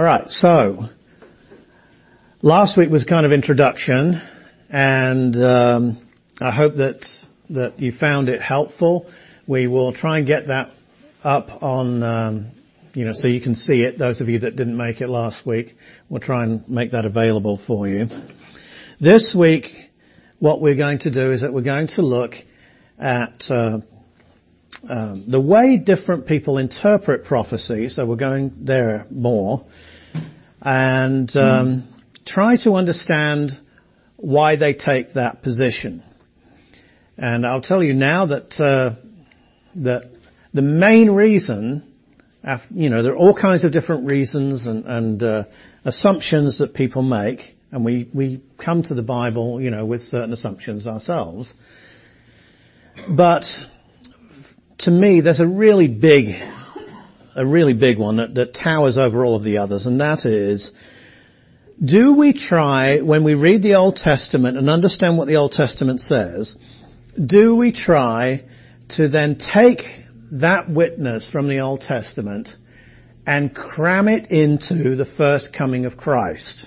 All right, so last week was kind of introduction, and um, I hope that that you found it helpful. We will try and get that up on, um, you know, so you can see it. Those of you that didn't make it last week, we'll try and make that available for you. This week, what we're going to do is that we're going to look at uh, um, the way different people interpret prophecy. So we're going there more, and um, try to understand why they take that position. And I'll tell you now that uh, that the main reason, you know, there are all kinds of different reasons and, and uh, assumptions that people make, and we we come to the Bible, you know, with certain assumptions ourselves. But to me, there's a really big, a really big one that, that towers over all of the others, and that is, do we try, when we read the Old Testament and understand what the Old Testament says, do we try to then take that witness from the Old Testament and cram it into the first coming of Christ?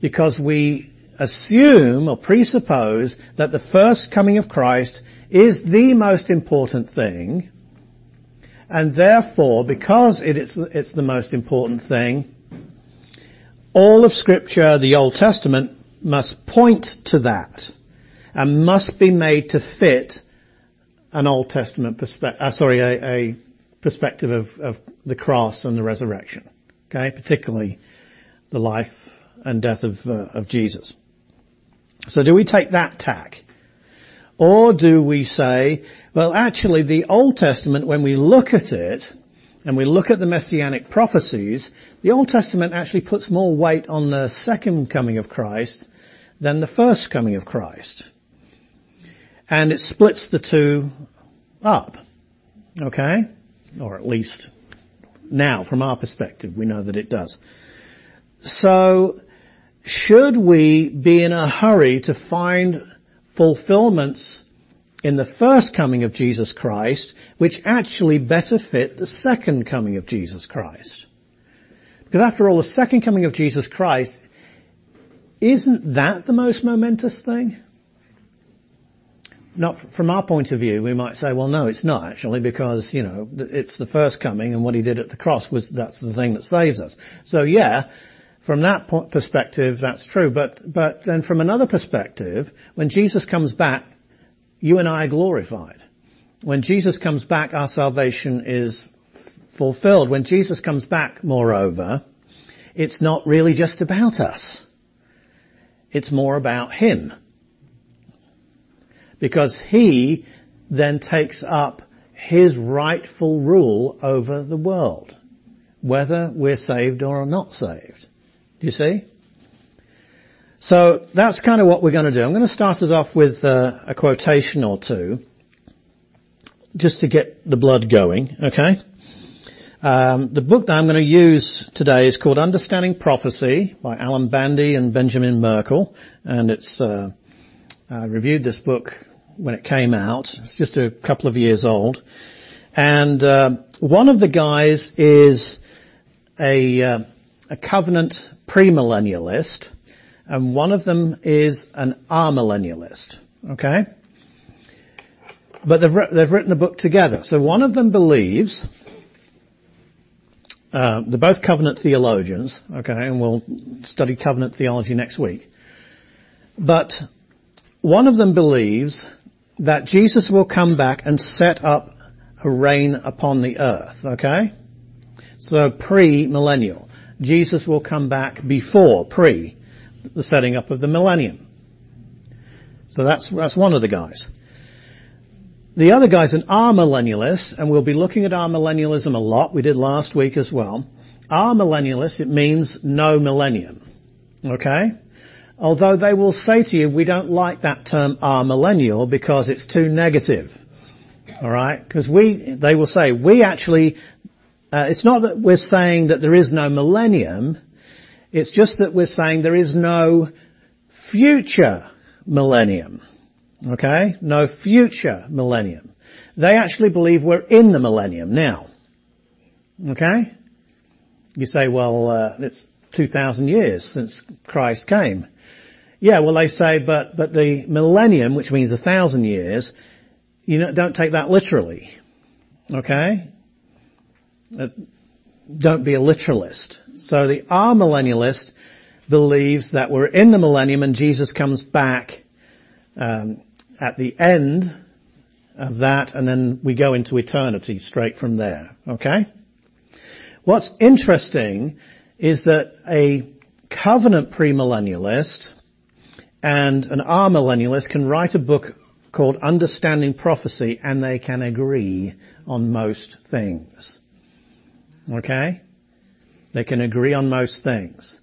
Because we assume or presuppose that the first coming of Christ is the most important thing, and therefore, because it is, it's the most important thing, all of scripture, the Old Testament, must point to that and must be made to fit an Old Testament perspective, uh, sorry, a, a perspective of, of, the cross and the resurrection. Okay, particularly the life and death of, uh, of Jesus. So do we take that tack? Or do we say, well actually the Old Testament, when we look at it, and we look at the messianic prophecies, the Old Testament actually puts more weight on the second coming of Christ than the first coming of Christ. And it splits the two up. Okay? Or at least now, from our perspective, we know that it does. So, should we be in a hurry to find fulfillments in the first coming of Jesus Christ, which actually better fit the second coming of Jesus Christ? Because after all, the second coming of Jesus Christ, isn't that the most momentous thing? Not from our point of view, we might say, well, no, it's not actually, because you know it's the first coming, and what he did at the cross was that's the thing that saves us. So yeah, from that perspective, that's true. But, but then from another perspective, when Jesus comes back, you and I are glorified. When Jesus comes back, our salvation is fulfilled. When Jesus comes back, moreover, it's not really just about us. It's more about Him. Because He then takes up His rightful rule over the world, whether we're saved or not saved. Do you see? So that's kind of what we're going to do. I'm going to start us off with uh, a quotation or two, just to get the blood going. Okay. Um, the book that I'm going to use today is called Understanding Prophecy by Alan Bandy and Benjamin Merkle, and it's uh, I reviewed this book when it came out. It's just a couple of years old, and uh, one of the guys is a uh, a covenant premillennialist, and one of them is an amillennialist. Okay? But they've, they've written a book together. So one of them believes, uh, they're both covenant theologians, okay, and we'll study covenant theology next week. But one of them believes that Jesus will come back and set up a reign upon the earth, okay? So pre-millennial. Jesus will come back before, pre, the setting up of the millennium. So that's, that's one of the guys. The other guy's an amillennialist, and we'll be looking at amillennialism a lot. We did last week as well. Amillennialist, it means no millennium. Okay? Although they will say to you, we don't like that term amillennial because it's too negative. Alright? Because we, they will say, we actually uh, it's not that we're saying that there is no millennium. It's just that we're saying there is no future millennium. Okay? No future millennium. They actually believe we're in the millennium now. Okay? You say, well, uh, it's 2,000 years since Christ came. Yeah, well they say, but, but the millennium, which means a thousand years, you know, don't take that literally. Okay? Uh, don't be a literalist. So the amillennialist believes that we're in the millennium and Jesus comes back um, at the end of that, and then we go into eternity straight from there. Okay? What's interesting is that a covenant premillennialist and an amillennialist can write a book called Understanding Prophecy and they can agree on most things. Okay? They can agree on most things.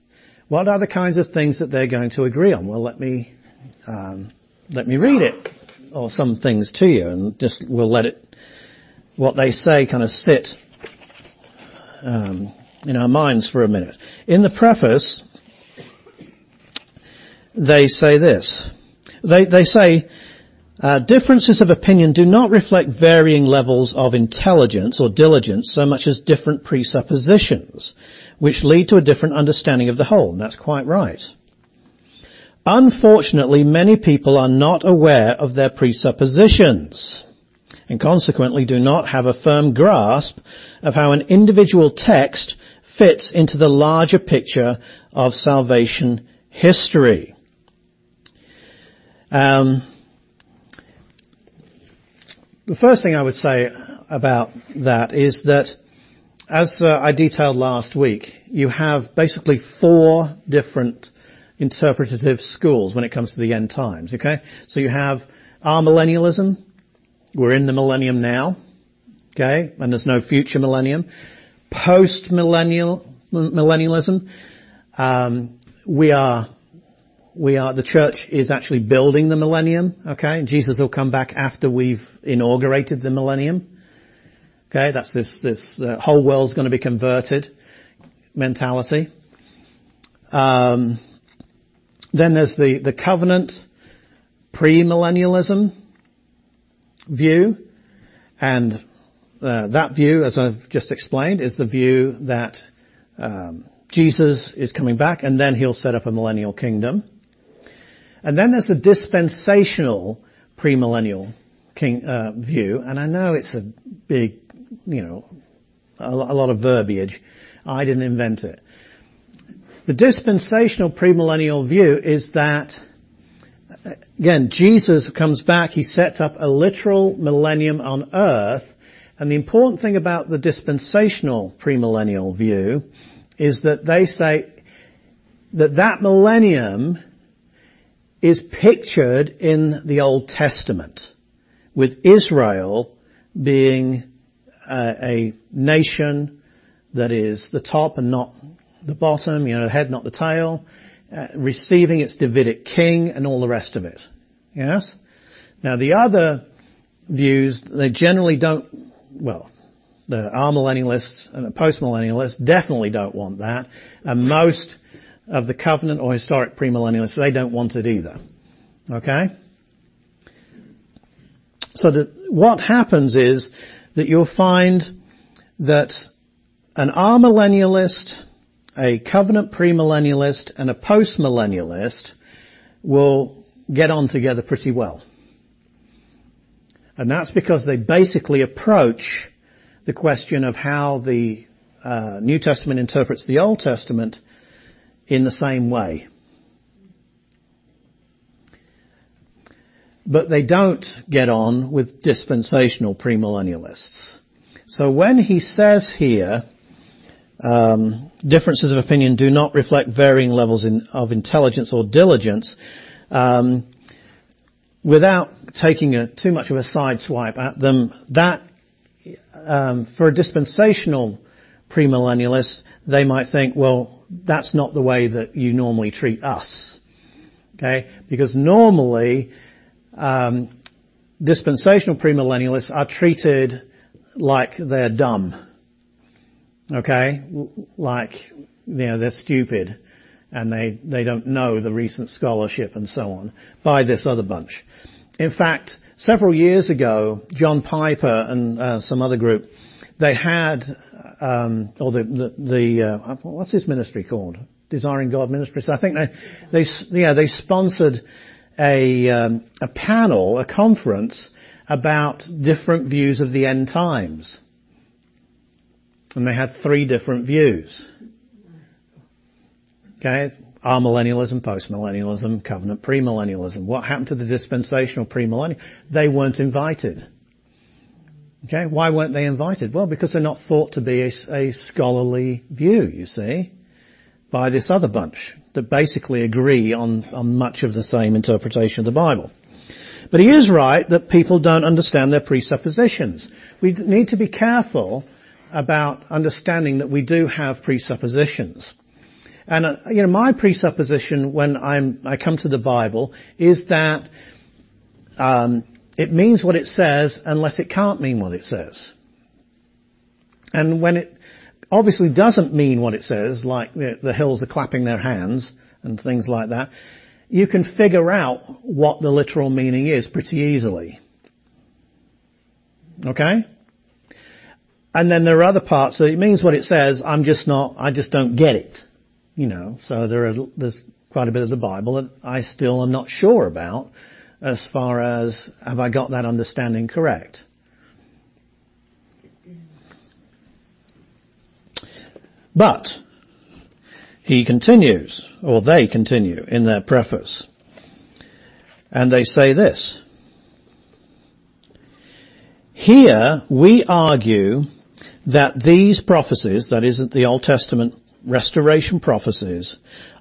What are the kinds of things that they're going to agree on? Well, let me um, let me read it or some things to you, and just we'll let it what they say kind of sit um, in our minds for a minute. In the preface, they say this. They they say uh, differences of opinion do not reflect varying levels of intelligence or diligence so much as different presuppositions, which lead to a different understanding of the whole, and that's quite right. Unfortunately, many people are not aware of their presuppositions, and consequently do not have a firm grasp of how an individual text fits into the larger picture of salvation history. Um, the first thing I would say about that is that, as uh, I detailed last week, you have basically four different interpretative schools when it comes to the end times. Okay, so you have amillennialism. We're in the millennium now. Okay, and there's no future millennium. Post millennial millennialism. Um, we are we are, the church is actually building the millennium, okay? Jesus will come back after we've inaugurated the millennium. Okay, that's this, this uh, whole world's going to be converted mentality. Um, then there's the, the covenant premillennialism view, and uh, that view, as I've just explained, is the view that um, Jesus is coming back, and then he'll set up a millennial kingdom. And then there's the dispensational premillennial king, uh, view, and I know it's a big, you know, a, a lot of verbiage. I didn't invent it. The dispensational premillennial view is that, again, Jesus comes back, he sets up a literal millennium on earth, and the important thing about the dispensational premillennial view is that they say that that millennium is pictured in the Old Testament with Israel being a, nation that is the top and not the bottom, you know, the head, not the tail, uh, receiving its Davidic king and all the rest of it. Yes? Now the other views, they generally don't, well, the amillennialists and the postmillennialists definitely don't want that, and most of the covenant or historic premillennialists, they don't want it either. Okay? So that what happens is that you'll find that an amillennialist, a covenant premillennialist, and a postmillennialist will get on together pretty well. And that's because they basically approach the question of how the uh, New Testament interprets the Old Testament in the same way. But they don't get on with dispensational premillennialists. So when he says here, um, differences of opinion do not reflect varying levels in, of intelligence or diligence, um, without taking a, too much of a side swipe at them, that um, for a dispensational premillennialist, they might think, well, that's not the way that you normally treat us. Okay? Because normally, um, dispensational premillennialists are treated like they're dumb. Okay? Like, you know, they're stupid and they, they don't know the recent scholarship and so on by this other bunch. In fact, several years ago, John Piper and uh, some other group, they had um, or the the, the uh, what's his ministry called? Desiring God Ministries. I think they they yeah they sponsored a um, a panel, a conference about different views of the end times, and they had three different views. Okay, amillennialism, postmillennialism, covenant premillennialism. What happened to the dispensational premillennial? They weren't invited. Okay, why weren't they invited? Well, because they're not thought to be a, a scholarly view, you see, by this other bunch that basically agree on, on much of the same interpretation of the Bible. But he is right that people don't understand their presuppositions. We need to be careful about understanding that we do have presuppositions. And uh, you know, my presupposition when I'm, I come to the Bible is that um, it means what it says unless it can't mean what it says. And when it obviously doesn't mean what it says, like the, the hills are clapping their hands and things like that, you can figure out what the literal meaning is pretty easily. Okay? And then there are other parts, so it means what it says, I'm just not, I just don't get it. You know, so there are, there's quite a bit of the Bible that I still am not sure about as far as have I got that understanding correct. But, he continues, or they continue in their preface, and they say this. Here we argue that these prophecies, that is the Old Testament restoration prophecies,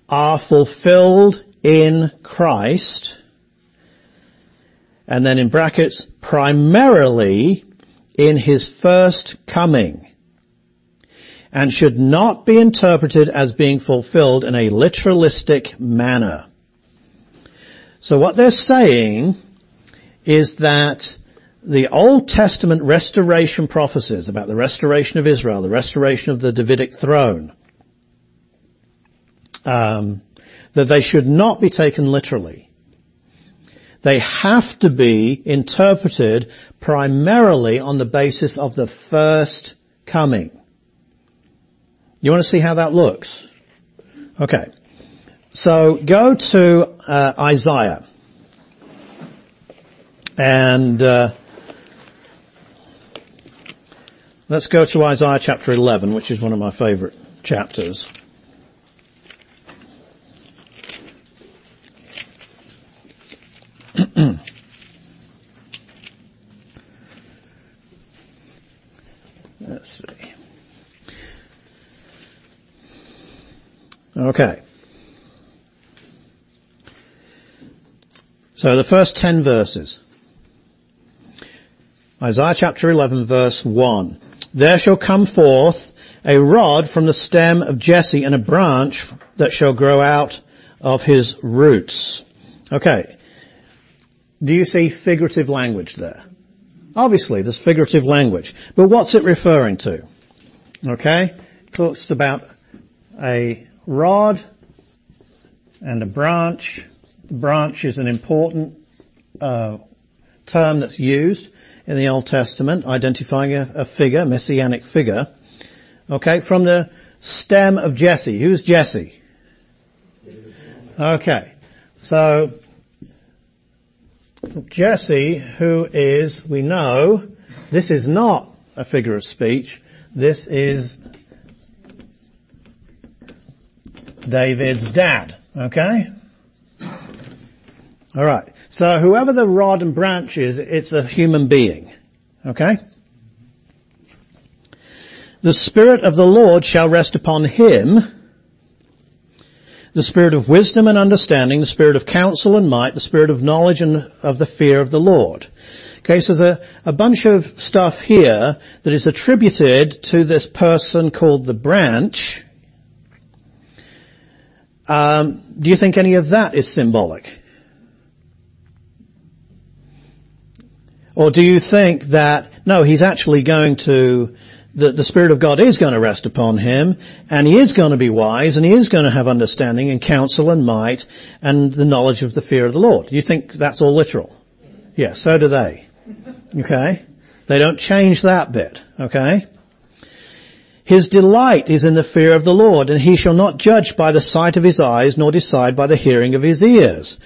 are fulfilled in Christ and then in brackets, primarily in his first coming, and should not be interpreted as being fulfilled in a literalistic manner. So what they're saying is that the Old Testament restoration prophecies about the restoration of Israel, the restoration of the Davidic throne, um, that they should not be taken literally. They have to be interpreted primarily on the basis of the first coming. You want to see how that looks? Okay. So go to uh, Isaiah. And uh, let's go to Isaiah chapter 11, which is one of my favorite chapters. Let's see. Okay. So the first ten verses. Isaiah chapter 11 verse 1. There shall come forth a rod from the stem of Jesse and a branch that shall grow out of his roots. Okay. Do you see figurative language there? Obviously, there's figurative language. But what's it referring to? Okay? It talks about a rod and a branch. The branch is an important uh, term that's used in the Old Testament, identifying a, a figure, messianic figure. Okay, from the stem of Jesse. Who's Jesse? Okay, so Jesse, who is, we know, this is not a figure of speech. This is David's dad. Okay? Alright. So whoever the rod and branch is, it's a human being. Okay? The Spirit of the Lord shall rest upon him the spirit of wisdom and understanding, the spirit of counsel and might, the spirit of knowledge and of the fear of the Lord. Okay, so there's a, a bunch of stuff here that is attributed to this person called the branch. Um, do you think any of that is symbolic? Or do you think that, no, he's actually going to the, the Spirit of God is going to rest upon him, and he is going to be wise, and he is going to have understanding and counsel and might, and the knowledge of the fear of the Lord. Do you think that's all literal? Yes, so do they. Okay? They don't change that bit. Okay? His delight is in the fear of the Lord, and he shall not judge by the sight of his eyes, nor decide by the hearing of his ears.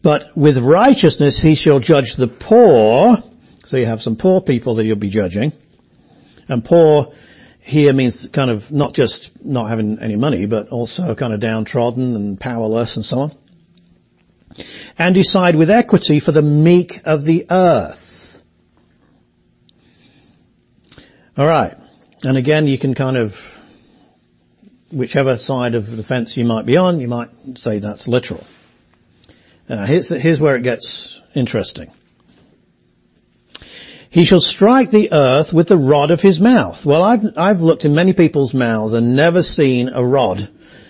But with righteousness he shall judge the poor. So you have some poor people that you'll be judging. And poor here means kind of not just not having any money, but also kind of downtrodden and powerless and so on. And decide with equity for the meek of the earth. Alright. And again, you can kind of, whichever side of the fence you might be on, you might say that's literal. Uh, here's, here's where it gets interesting. He shall strike the earth with the rod of his mouth. Well, I've, I've looked in many people's mouths and never seen a rod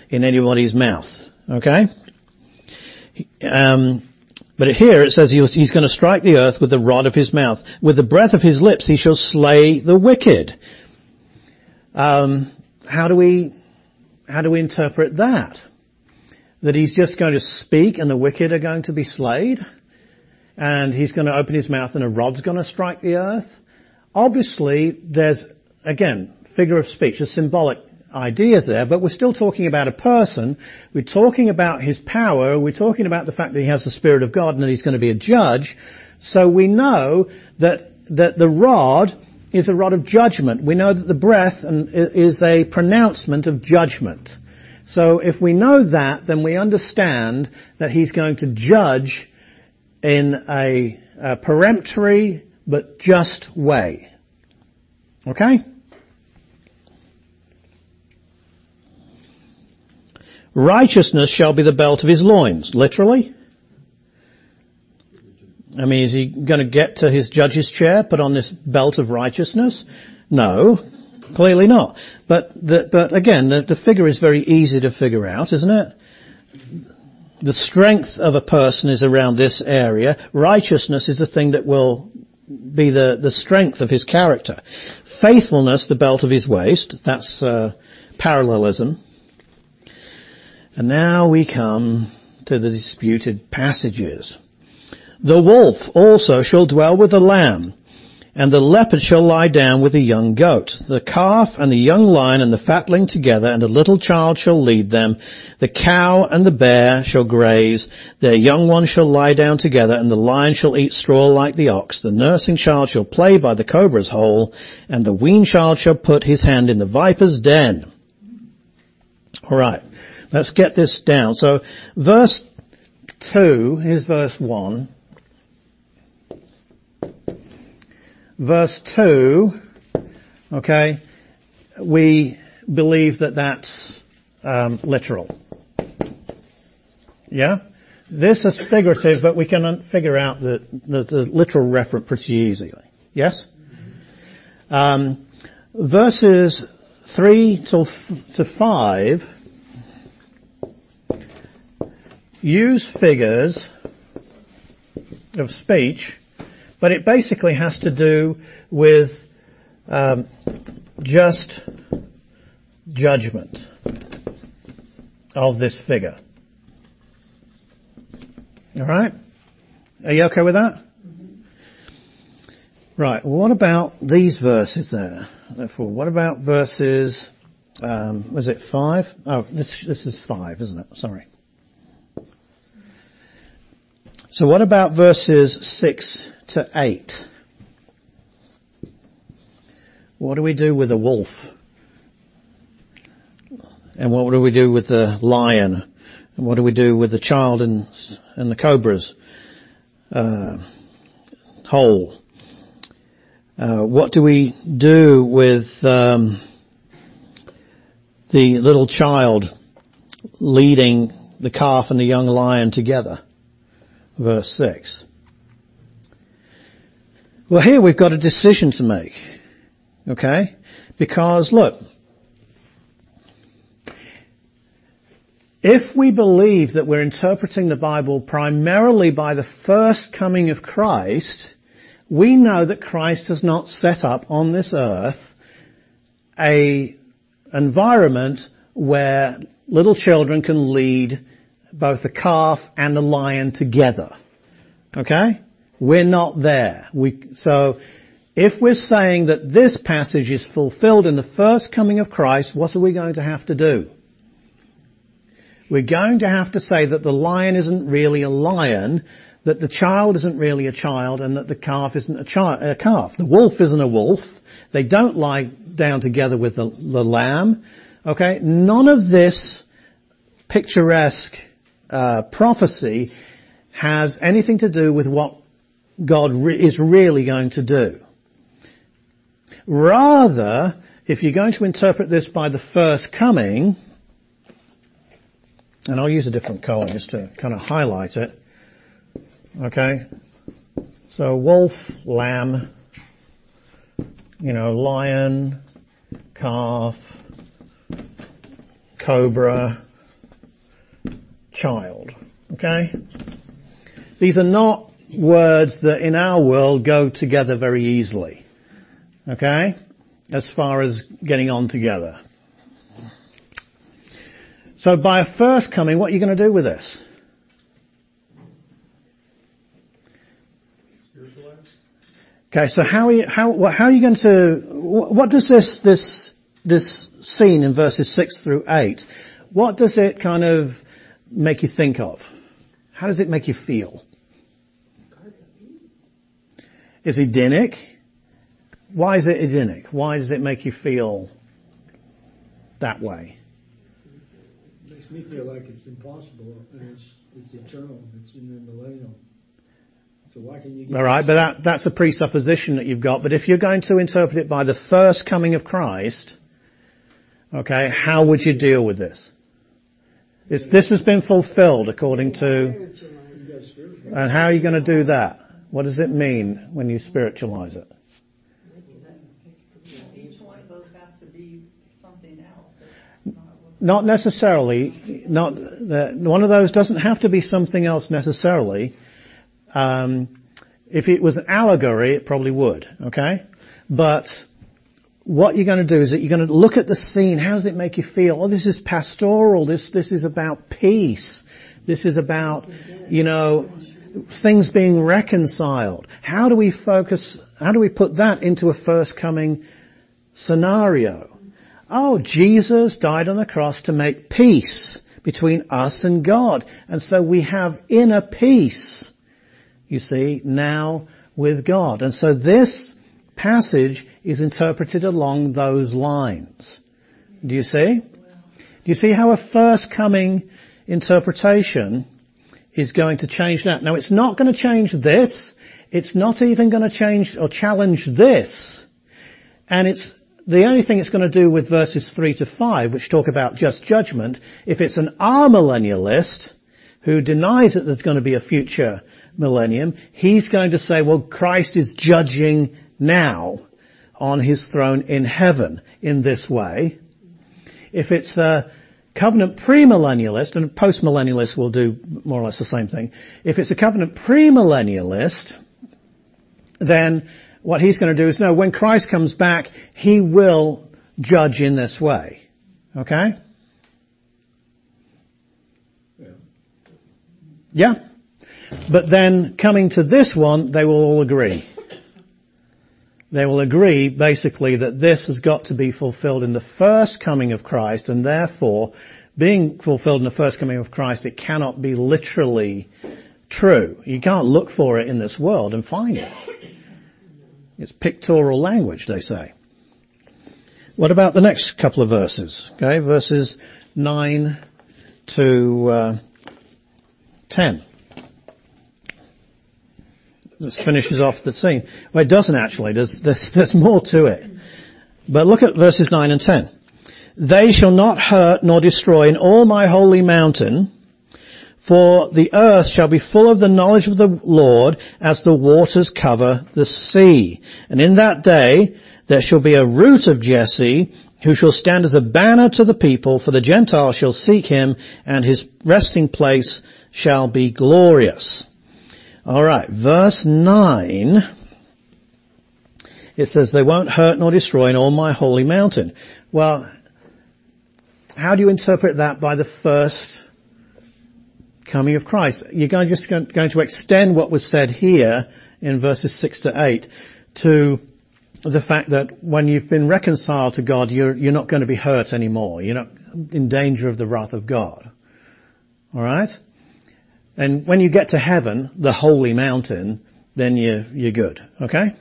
in anybody's mouth. Okay? Um, but here it says he's going to strike the earth with the rod of his mouth. With the breath of his lips he shall slay the wicked. Um, how do we, how do we interpret that? That he's just going to speak and the wicked are going to be slayed? and he's going to open his mouth and a rod's going to strike the earth. Obviously, there's, again, figure of speech, a symbolic ideas there, but we're still talking about a person. We're talking about his power. We're talking about the fact that he has the Spirit of God and that he's going to be a judge. So we know that, that the rod is a rod of judgment. We know that the breath is a pronouncement of judgment. So if we know that, then we understand that he's going to judge in a, a peremptory but just way. Okay? Righteousness shall be the belt of his loins. Literally? I mean, is he going to get to his judge's chair, put on this belt of righteousness? No, clearly not. But, the, but again, the, the figure is very easy to figure out, isn't it? the strength of a person is around this area. Righteousness is the thing that will be the, the strength of his character. Faithfulness, the belt of his waist. That's uh, parallelism. And now we come to the disputed passages. The wolf also shall dwell with the lamb, and the leopard shall lie down with the young goat. The calf and the young lion and the fatling together, and the little child shall lead them. The cow and the bear shall graze. Their young ones shall lie down together, and the lion shall eat straw like the ox. The nursing child shall play by the cobra's hole, and the weaned child shall put his hand in the viper's den. Alright, let's get this down. So, verse 2, here's verse 1. Verse 2, okay, we believe that that's um, literal. Yeah? This is figurative, but we can figure out the, the, the literal reference pretty easily. Yes? Um, verses 3 till to 5 use figures of speech but it basically has to do with um, just judgment of this figure. All right? Are you okay with that? Right. Well, what about these verses there? Therefore, what about verses? Um, was it five? Oh, this this is five, isn't it? Sorry. So, what about verses six to 8. What do we do with a wolf? And what do we do with the lion? And what do we do with the child and, and the cobra's uh, hole? Uh, what do we do with um, the little child leading the calf and the young lion together? Verse 6. Well, here we've got a decision to make. Okay? Because look, if we believe that we're interpreting the Bible primarily by the first coming of Christ, we know that Christ has not set up on this earth a environment where little children can lead both the calf and the lion together. Okay? We're not there. We, so if we're saying that this passage is fulfilled in the first coming of Christ, what are we going to have to do? We're going to have to say that the lion isn't really a lion, that the child isn't really a child, and that the calf isn't a, chi- a calf. The wolf isn't a wolf. They don't lie down together with the, the lamb. Okay? None of this picturesque uh, prophecy has anything to do with what God re- is really going to do. Rather, if you're going to interpret this by the first coming, and I'll use a different color just to kind of highlight it. Okay? So wolf, lamb, you know, lion, calf, cobra, child. Okay? These are not words that in our world go together very easily. Okay? As far as getting on together. So by a first coming, what are you going to do with this? Okay, so how are you, how, how are you going to, what does this, this, this scene in verses 6 through 8, what does it kind of make you think of? How does it make you feel? Is it Edenic? Why is it Edenic? Why does it make you feel that way? It makes me feel like it's impossible and it's, it's eternal. It's in the millennium. So why can you All right, but that, that's a presupposition that you've got. But if you're going to interpret it by the first coming of Christ, okay, how would you deal with this? This, has been fulfilled according to, and how are you going to do that? What does it mean when you spiritualize it? Each one of those has to be something else. Not necessarily. One of those doesn't have to be something else necessarily. Um, if it was an allegory, it probably would. Okay, but what you're going to do is that you're going to look at the scene. How does it make you feel? Oh, this is pastoral. This this is about peace. This is about you know things being reconciled. How do we focus? How do we put that into a first coming scenario? Oh, Jesus died on the cross to make peace between us and God, and so we have inner peace you see, now with God. And so this passage is interpreted along those lines. Do you see? Do you see how a first coming interpretation is going to change that? Now it's not going to change this. It's not even going to change or challenge this. And it's the only thing it's going to do with verses 3 to 5, which talk about just judgment, if it's an amillennialist who denies that there's going to be a future millennium, he's going to say, well, Christ is judging now on his throne in heaven in this way. If it's a covenant premillennialist, and a postmillennialist will do more or less the same thing. If it's a covenant premillennialist, then what he's going to do is no, when Christ comes back, he will judge in this way. Okay? Yeah? But then coming to this one, they will all agree. They will agree basically that this has got to be fulfilled in the first coming of Christ and therefore being fulfilled in the first coming of Christ, it cannot be literally true. You can't look for it in this world and find it. It's pictorial language, they say. What about the next couple of verses? Okay, verses 9 to uh, 10. This finishes off the scene. Well, it doesn't actually. There's, there's, there's more to it. But look at verses 9 and 10. They shall not hurt nor destroy in all my holy mountain, for the earth shall be full of the knowledge of the Lord as the waters cover the sea. And in that day there shall be a root of Jesse who shall stand as a banner to the people, for the Gentiles shall seek him, and his resting place shall be glorious. Alright, verse 9, it says, they won't hurt nor destroy in all my holy mountain. Well, how do you interpret that by the first coming of Christ? You're going, to just going to extend what was said here in verses 6 to 8 to the fact that when you've been reconciled to God, you're, you're not going to be hurt anymore. You're not in danger of the wrath of God. Alright? And when you get to heaven, the holy mountain, then you're, you're good. Okay?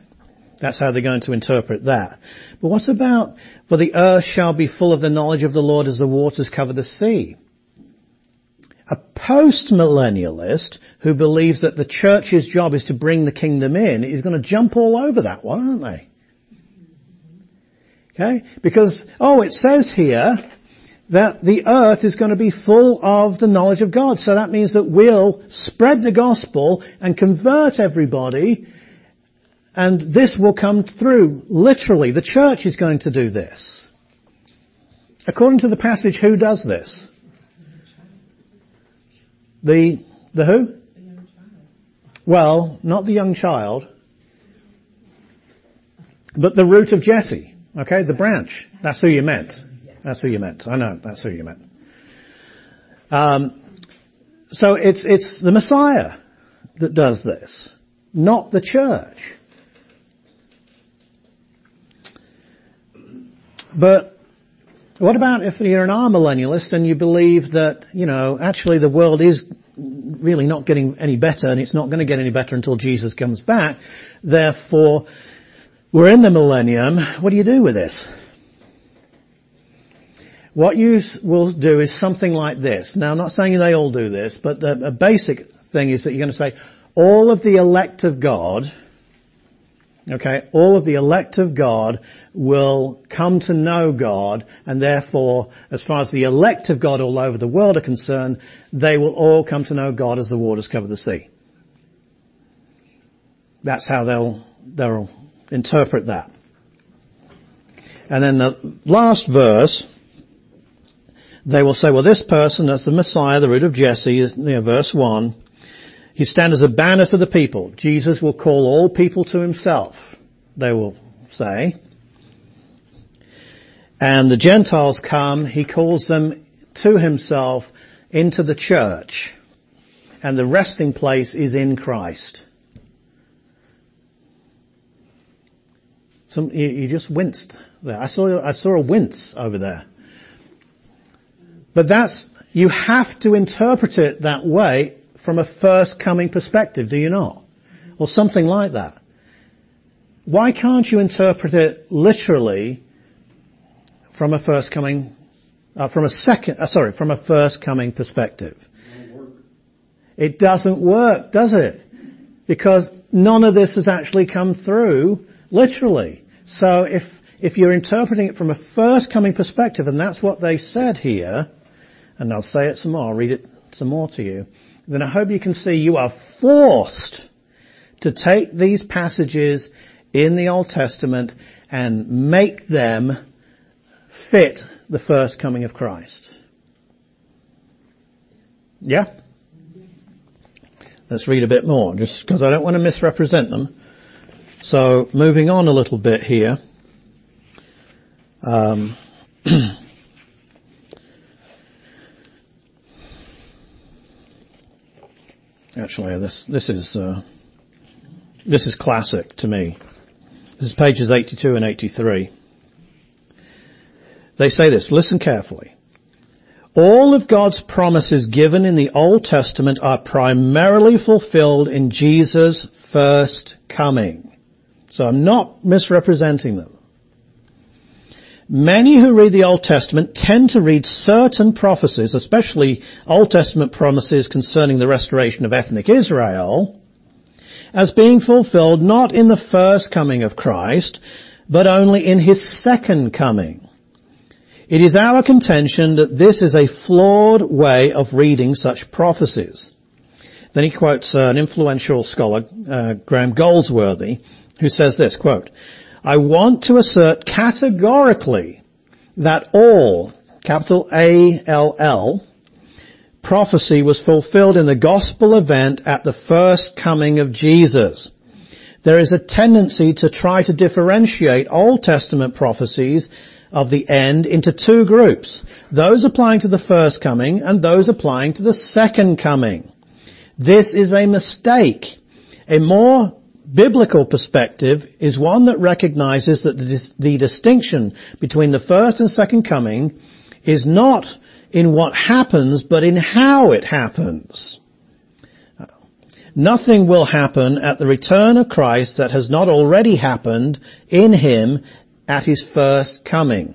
That's how they're going to interpret that. But what about, for the earth shall be full of the knowledge of the Lord as the waters cover the sea? A post-millennialist who believes that the church's job is to bring the kingdom in is going to jump all over that one, aren't they? Okay? Because, oh, it says here that the earth is going to be full of the knowledge of God. So that means that we'll spread the gospel and convert everybody and this will come through. Literally, the church is going to do this. According to the passage, who does this? The, the who? Well, not the young child, but the root of Jesse. Okay, the branch. That's who you meant. That's who you meant. I know, that's who you meant. Um, so it's, it's the Messiah that does this, not the church. But what about if you're an amillennialist and you believe that, you know, actually the world is really not getting any better and it's not going to get any better until Jesus comes back. Therefore, we're in the millennium. What do you do with this? What you will do is something like this. Now, I'm not saying they all do this, but the, a basic thing is that you're going to say, all of the elect of God, okay, all of the elect of God will come to know God, and therefore, as far as the elect of God all over the world are concerned, they will all come to know God as the waters cover the sea. That's how they'll, they'll interpret that. And then the last verse, they will say, well, this person, that's the Messiah, the root of Jesse, you know, verse 1, he stand as a banner to the people. Jesus will call all people to himself, they will say. And the Gentiles come, he calls them to himself into the church. And the resting place is in Christ. Some, you, you just winced there. I saw, I saw a wince over there. But that's, you have to interpret it that way from a first coming perspective, do you not? Or something like that. Why can't you interpret it literally from a first coming, uh, from a second, uh, sorry, from a first coming perspective? It doesn't work, does it? Because none of this has actually come through literally. So if, if you're interpreting it from a first coming perspective, and that's what they said here, and I'll say it some more, I'll read it some more to you, then I hope you can see you are forced to take these passages in the Old Testament and make them fit the first coming of Christ. Yeah? Let's read a bit more, just because I don't want to misrepresent them. So, moving on a little bit here. Um, actually, this this is uh, this is classic to me. This is pages 82 and 83. They say this. Listen carefully. All of God's promises given in the Old Testament are primarily fulfilled in Jesus' first coming. So I'm not misrepresenting them. Many who read the Old Testament tend to read certain prophecies, especially Old Testament promises concerning the restoration of ethnic Israel, as being fulfilled not in the first coming of Christ, but only in his second coming. It is our contention that this is a flawed way of reading such prophecies. Then he quotes an influential scholar, uh, Graham Goldsworthy, who says this, quote, I want to assert categorically that all, capital A-L-L, prophecy was fulfilled in the gospel event at the first coming of Jesus. There is a tendency to try to differentiate Old Testament prophecies of the end into two groups. Those applying to the first coming and those applying to the second coming. This is a mistake. A more biblical perspective is one that recognizes that the, dis- the distinction between the first and second coming is not in what happens, but in how it happens. Nothing will happen at the return of Christ that has not already happened in Him at His first coming.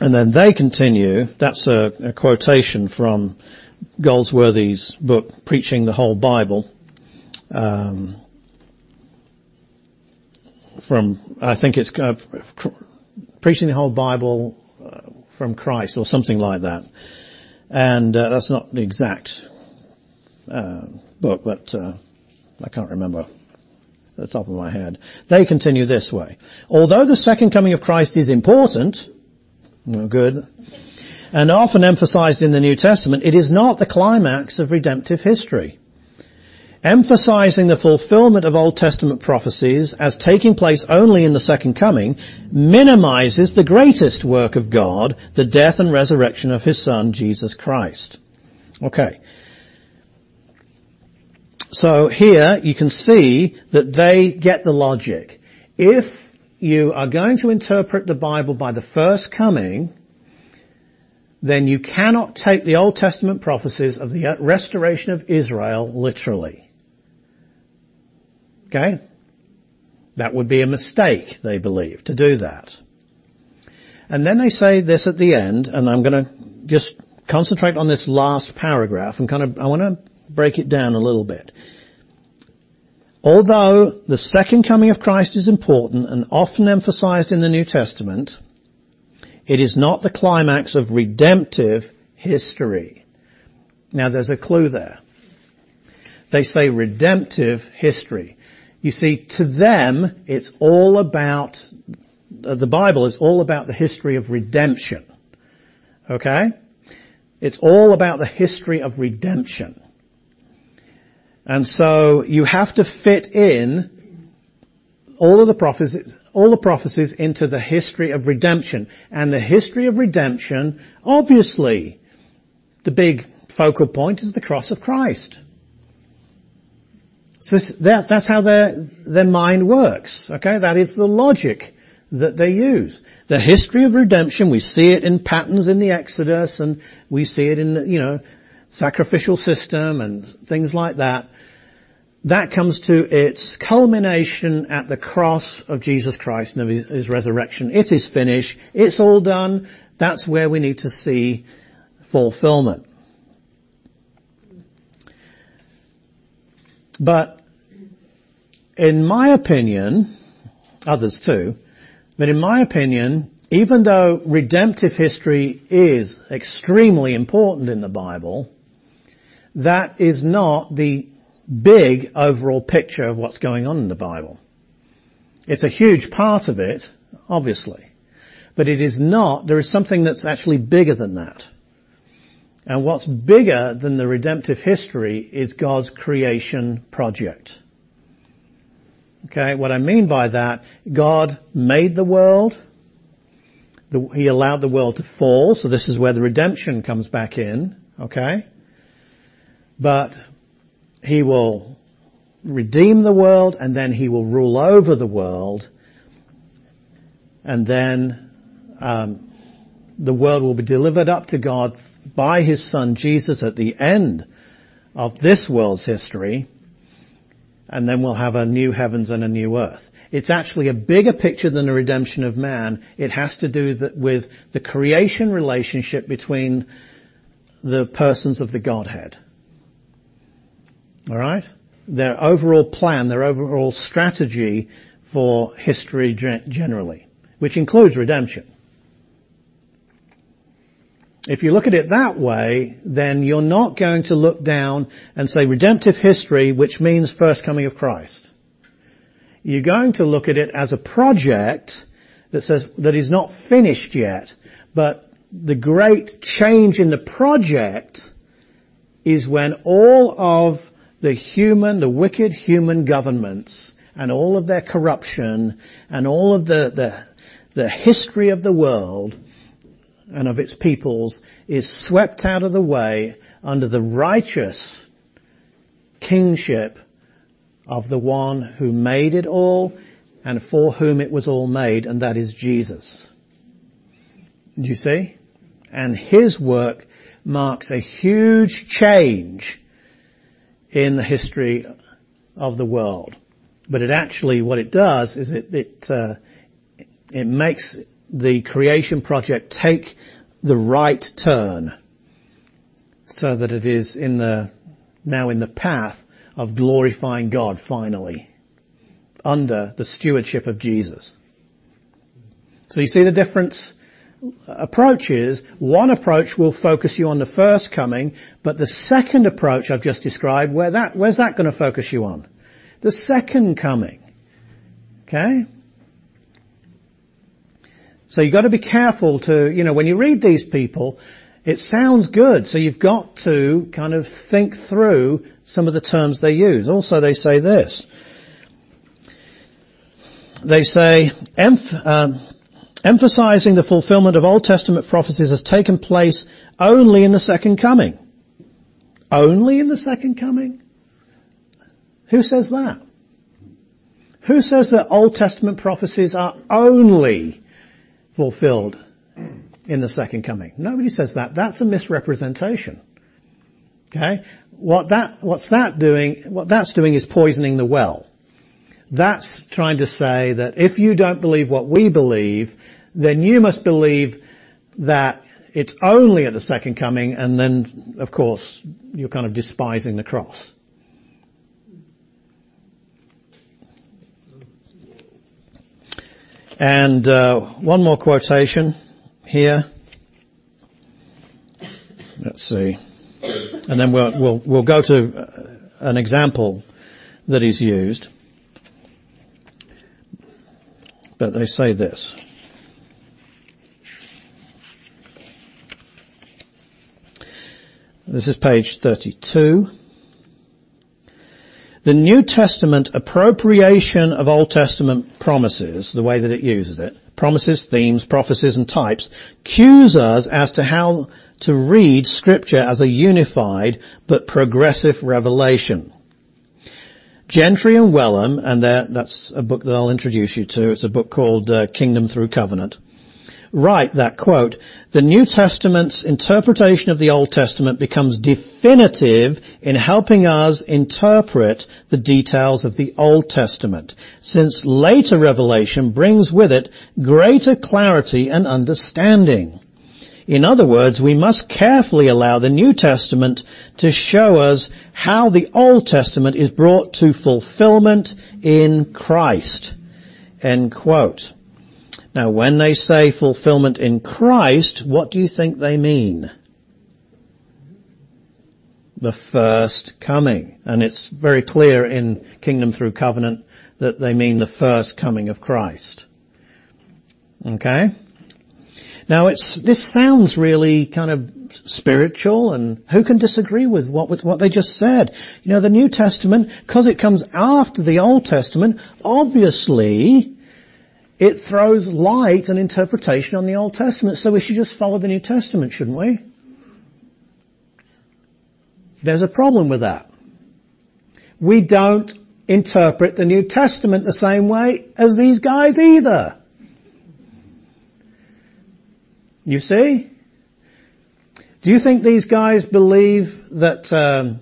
And then they continue, that's a, a quotation from Goldsworthy's book, Preaching the Whole Bible. Um, from, I think it's uh, Preaching the Whole Bible uh, from Christ or something like that. And uh, that's not the exact uh, book, but uh, I can't remember the top of my head. They continue this way. Although the second coming of Christ is important, good, and often emphasized in the New Testament, it is not the climax of redemptive history. Emphasizing the fulfillment of Old Testament prophecies as taking place only in the second coming minimizes the greatest work of God, the death and resurrection of His Son, Jesus Christ. Okay. So here you can see that they get the logic. If you are going to interpret the Bible by the first coming, then you cannot take the Old Testament prophecies of the restoration of Israel literally. Okay? That would be a mistake, they believe, to do that. And then they say this at the end, and I'm going to just concentrate on this last paragraph and kind of, I want to break it down a little bit. Although the second coming of Christ is important and often emphasized in the New Testament, it is not the climax of redemptive history. Now there's a clue there. They say redemptive history. You see, to them, it's all about, uh, the Bible is all about the history of redemption. Okay? It's all about the history of redemption. And so you have to fit in all of the prophecies, all the prophecies into the history of redemption. And the history of redemption, obviously, the big focal point is the cross of Christ. So that's, that's how their, their mind works. Okay, that is the logic that they use. The history of redemption, we see it in patterns in the Exodus and we see it in, you know, sacrificial system and things like that that comes to its culmination at the cross of Jesus Christ and of his resurrection. It is finished. It's all done. That's where we need to see fulfillment. But in my opinion, others too, but in my opinion, even though redemptive history is extremely important in the Bible, that is not the big overall picture of what's going on in the Bible. It's a huge part of it, obviously. But it is not, there is something that's actually bigger than that. And what's bigger than the redemptive history is God's creation project. Okay, what I mean by that, God made the world, the, He allowed the world to fall, so this is where the redemption comes back in, okay? But he will redeem the world and then he will rule over the world and then um, the world will be delivered up to God by his son Jesus at the end of this world's history and then we'll have a new heavens and a new earth. It's actually a bigger picture than the redemption of man. It has to do with the creation relationship between the persons of the Godhead. Alright? Their overall plan, their overall strategy for history generally, which includes redemption. If you look at it that way, then you're not going to look down and say redemptive history, which means first coming of Christ. You're going to look at it as a project that says that is not finished yet, but the great change in the project is when all of the human, the wicked human governments and all of their corruption and all of the, the, the history of the world and of its peoples is swept out of the way under the righteous kingship of the one who made it all and for whom it was all made, and that is Jesus. Do you see? And his work marks a huge change in the history of the world. But it actually, what it does is it, it, uh, it makes the creation project take the right turn so that it is in the, now in the path of glorifying God finally under the stewardship of Jesus. So you see the difference? approaches, one approach will focus you on the first coming, but the second approach I've just described, where that, where's that going to focus you on? The second coming. Okay? So you've got to be careful to, you know, when you read these people, it sounds good, so you've got to kind of think through some of the terms they use. Also they say this. They say, emph- um, emphasizing the fulfillment of Old Testament prophecies has taken place only in the second coming. Only in the second coming? Who says that? Who says that Old Testament prophecies are only fulfilled in the second coming? Nobody says that. That's a misrepresentation. Okay? What that, what's that doing, what that's doing is poisoning the well. That's trying to say that if you don't believe what we believe, then you must believe that it's only at the second coming and then, of course, you're kind of despising the cross. And uh, Uh, one more quotation here. Let's see. And then we'll, go to uh, an example that is used. But they say this. This is page 32. The New Testament appropriation of Old Testament promises, the way that it uses it, promises, themes, prophecies and types, cues us as to how to read scripture as a unified but progressive revelation. Gentry and Wellum, and that's a book that I'll introduce you to, it's a book called uh, Kingdom Through Covenant, write that quote, the New Testament's interpretation of the Old Testament becomes definitive in helping us interpret the details of the Old Testament, since later revelation brings with it greater clarity and understanding. In other words, we must carefully allow the New Testament to show us how the Old Testament is brought to fulfillment in Christ. End quote. Now when they say fulfillment in Christ, what do you think they mean? The first coming. And it's very clear in Kingdom Through Covenant that they mean the first coming of Christ. Okay? Now it's, this sounds really kind of spiritual and who can disagree with what, with what they just said? You know, the New Testament, because it comes after the Old Testament, obviously it throws light and interpretation on the Old Testament, so we should just follow the New Testament, shouldn't we? There's a problem with that. We don't interpret the New Testament the same way as these guys either. You see? Do you think these guys believe that um,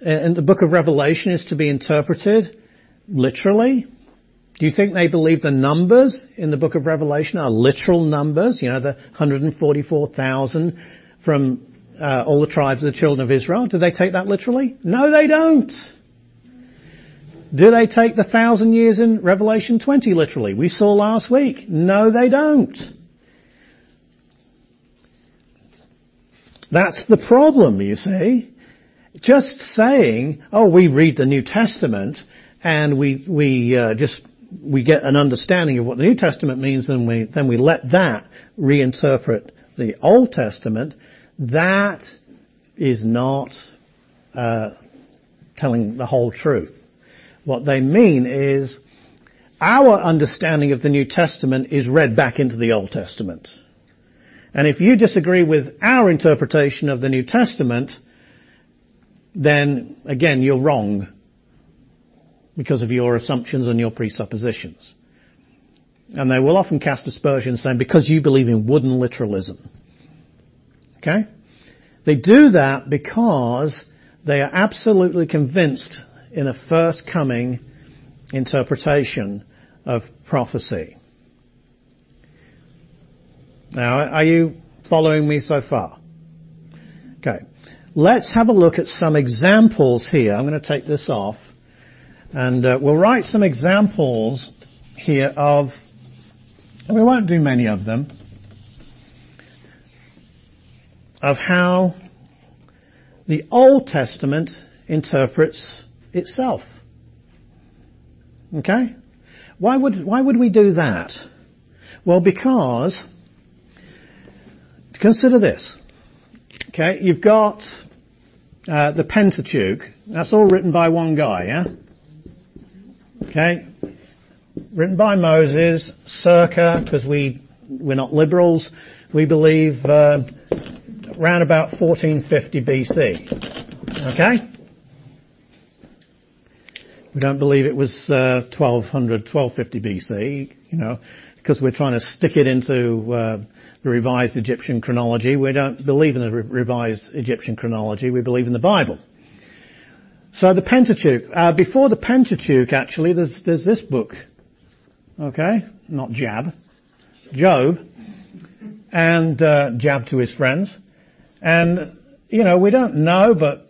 in the book of Revelation is to be interpreted literally? Do you think they believe the numbers in the book of Revelation are literal numbers? You know, the 144,000 from uh, all the tribes of the children of Israel. Do they take that literally? No, they don't. Do they take the thousand years in Revelation 20 literally? We saw last week. No, they don't. That's the problem, you see. Just saying, oh, we read the New Testament and we, we uh, just we get an understanding of what the New Testament means and we, then we let that reinterpret the Old Testament, that is not uh, telling the whole truth. What they mean is our understanding of the New Testament is read back into the Old Testament. And if you disagree with our interpretation of the New Testament, then again, you're wrong. Because of your assumptions and your presuppositions. And they will often cast aspersions saying, because you believe in wooden literalism. Okay? They do that because they are absolutely convinced in a first coming interpretation of prophecy. Now, are you following me so far? Okay. Let's have a look at some examples here. I'm going to take this off. And uh, we'll write some examples here of, and we won't do many of them, of how the Old Testament interprets itself. Okay? Why would, why would we do that? Well, because, consider this. Okay, you've got uh, the Pentateuch. That's all written by one guy, yeah? Okay? Written by Moses, circa, because we, we're not liberals, we believe uh, around about 1450 BC. Okay? We don't believe it was uh, 1200, 1250 BC, you know, because we're trying to stick it into uh, the revised Egyptian chronology. We don't believe in the re- revised Egyptian chronology. We believe in the Bible. So the Pentateuch. Uh, before the Pentateuch, actually, there's there's this book. Okay, not Jab, Job, and uh, Jab to his friends, and you know we don't know, but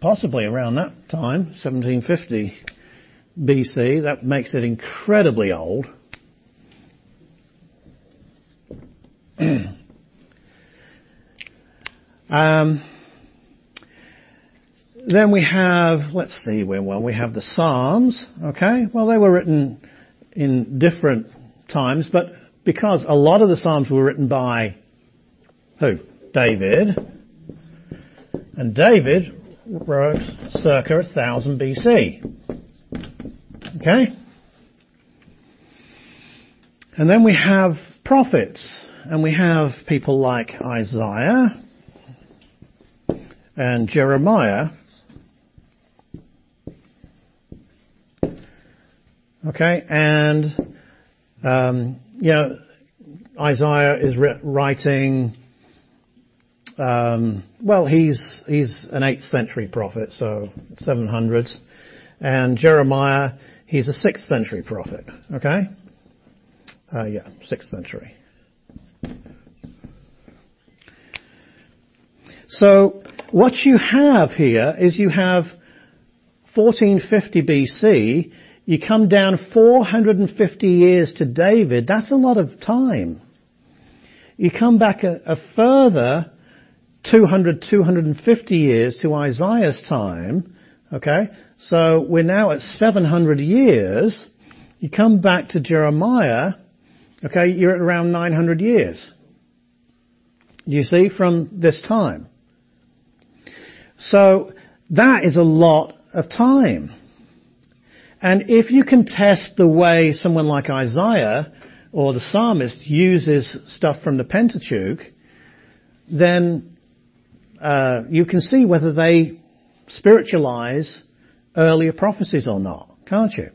possibly around that time, 1750 BC. That makes it incredibly old. um, then we have, let's see well, we have the Psalms, okay? Well, they were written in different times, but because a lot of the Psalms were written by who? David. And David wrote circa 1000 BC. Okay? And then we have prophets, and we have people like Isaiah and Jeremiah. Okay, and um, you know, Isaiah is writing. Um, well, he's he's an eighth century prophet, so 700s, and Jeremiah He's a 6th century prophet, okay? Uh, yeah, 6th century. So, what you have here is you have 1450 BC, you come down 450 years to David, that's a lot of time. You come back a, a further 200, 250 years to Isaiah's time, Okay? So we're now at 700 years. You come back to Jeremiah, okay, you're at around 900 years. You see, from this time. So that is a lot of time. And if you can test the way someone like Isaiah or the psalmist uses stuff from the Pentateuch, then uh, you can see whether they spiritualize earlier prophecies or not, can't you?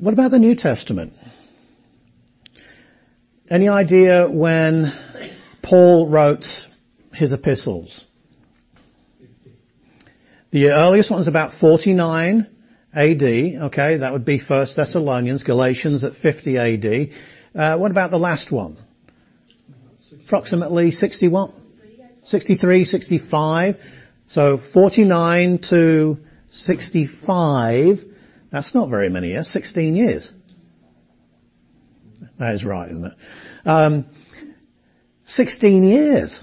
What about the New Testament? Any idea when Paul wrote his epistles? The earliest one is about 49 AD, okay, that would be First Thessalonians, Galatians at 50 AD. Uh, what about the last one? Approximately 61? 63, 65. So 49 to 65, that's not very many years, 16 years. That is right, isn't it? Um, 16 years.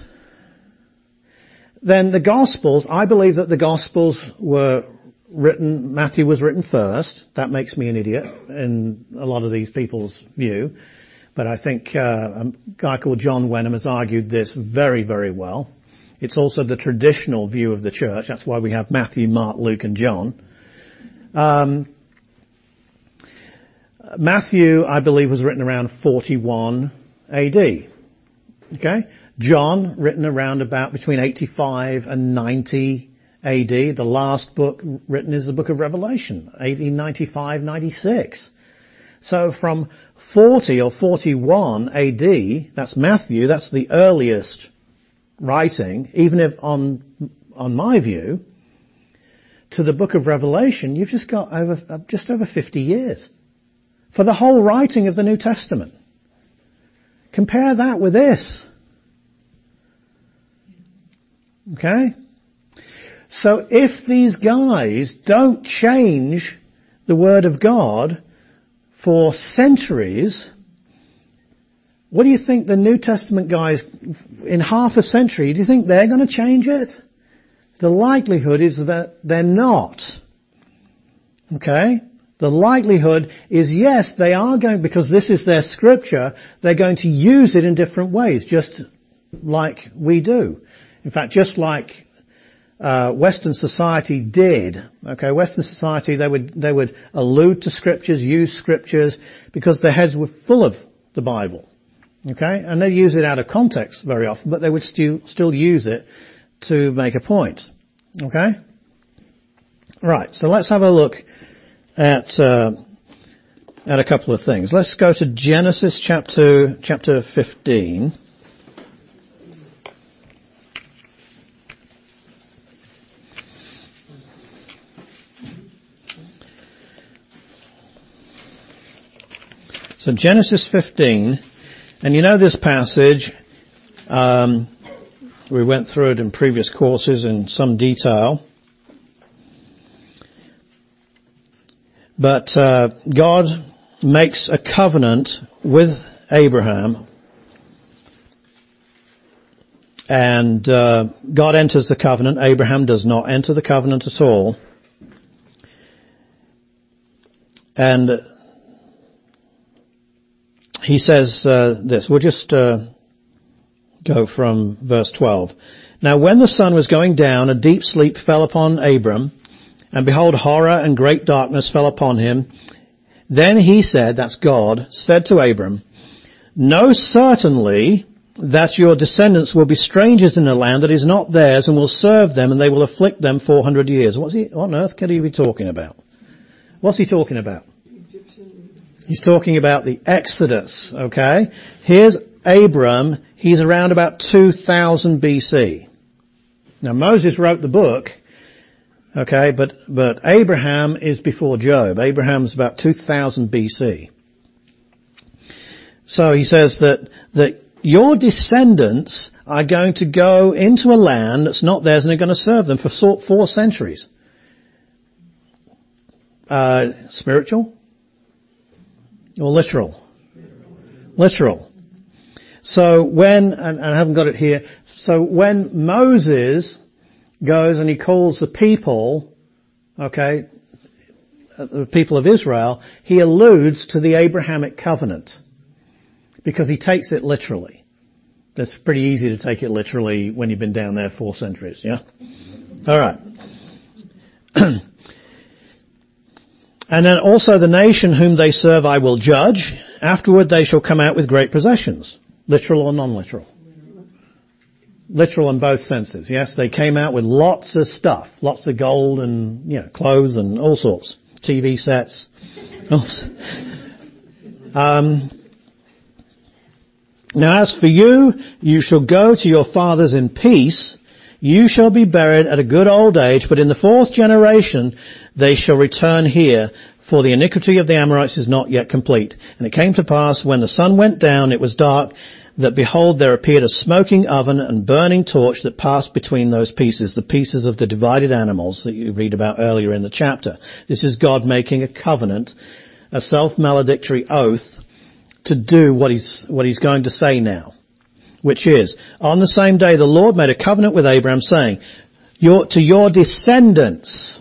Then the Gospels, I believe that the Gospels were written, Matthew was written first. That makes me an idiot in a lot of these people's view. But I think uh, a guy called John Wenham has argued this very, very well. It's also the traditional view of the church. That's why we have Matthew, Mark, Luke, and John. Um, Matthew, I believe, was written around 41 AD. Okay? John, written around about between 85 and 90 AD. The last book written is the book of Revelation, 1895, 96. So from 40 or 41 AD, that's Matthew, that's the earliest writing, even if on, on my view, to the book of Revelation, you've just got over, uh, just over 50 years. For the whole writing of the New Testament. Compare that with this. Okay? So if these guys don't change the Word of God for centuries, what do you think the New Testament guys in half a century, do you think they're going to change it? The likelihood is that they're not. Okay? The likelihood is yes, they are going, because this is their scripture, they're going to use it in different ways, just like we do. In fact, just like uh, Western society did. Okay, Western society they would they would allude to scriptures, use scriptures because their heads were full of the Bible. Okay, and they use it out of context very often, but they would still still use it to make a point. Okay, right. So let's have a look at uh, at a couple of things. Let's go to Genesis chapter chapter fifteen. So Genesis 15, and you know this passage, um, we went through it in previous courses in some detail. But uh, God makes a covenant with Abraham, and uh, God enters the covenant. Abraham does not enter the covenant at all. And he says uh, this. We'll just uh, go from verse 12. Now when the sun was going down, a deep sleep fell upon Abram, and behold, horror and great darkness fell upon him. Then he said, that's God, said to Abram, Know certainly that your descendants will be strangers in a land that is not theirs and will serve them and they will afflict them 400 years. What's he, what on earth could he be talking about? What's he talking about? He's talking about the Exodus, okay? Here's Abram, he's around about 2000 BC. Now Moses wrote the book, okay, but, but Abraham is before Job. Abraham's about 2000 BC. So he says that, that your descendants are going to go into a land that's not theirs and they're going to serve them for four centuries. Uh, spiritual, or literal? Literal. So when, and I haven't got it here, so when Moses goes and he calls the people, okay, uh, the people of Israel, he alludes to the Abrahamic covenant. Because he takes it literally. That's pretty easy to take it literally when you've been down there four centuries, yeah? Alright. And then also the nation whom they serve I will judge. Afterward they shall come out with great possessions. Literal or non-literal? Literal in both senses, yes? They came out with lots of stuff. Lots of gold and, you know, clothes and all sorts. TV sets. um, now as for you, you shall go to your fathers in peace. You shall be buried at a good old age, but in the fourth generation they shall return here, for the iniquity of the Amorites is not yet complete. And it came to pass, when the sun went down, it was dark, that behold, there appeared a smoking oven and burning torch that passed between those pieces, the pieces of the divided animals that you read about earlier in the chapter. This is God making a covenant, a self-maledictory oath to do what he's, what he's going to say now. Which is, on the same day the Lord made a covenant with Abraham saying, your, to your descendants,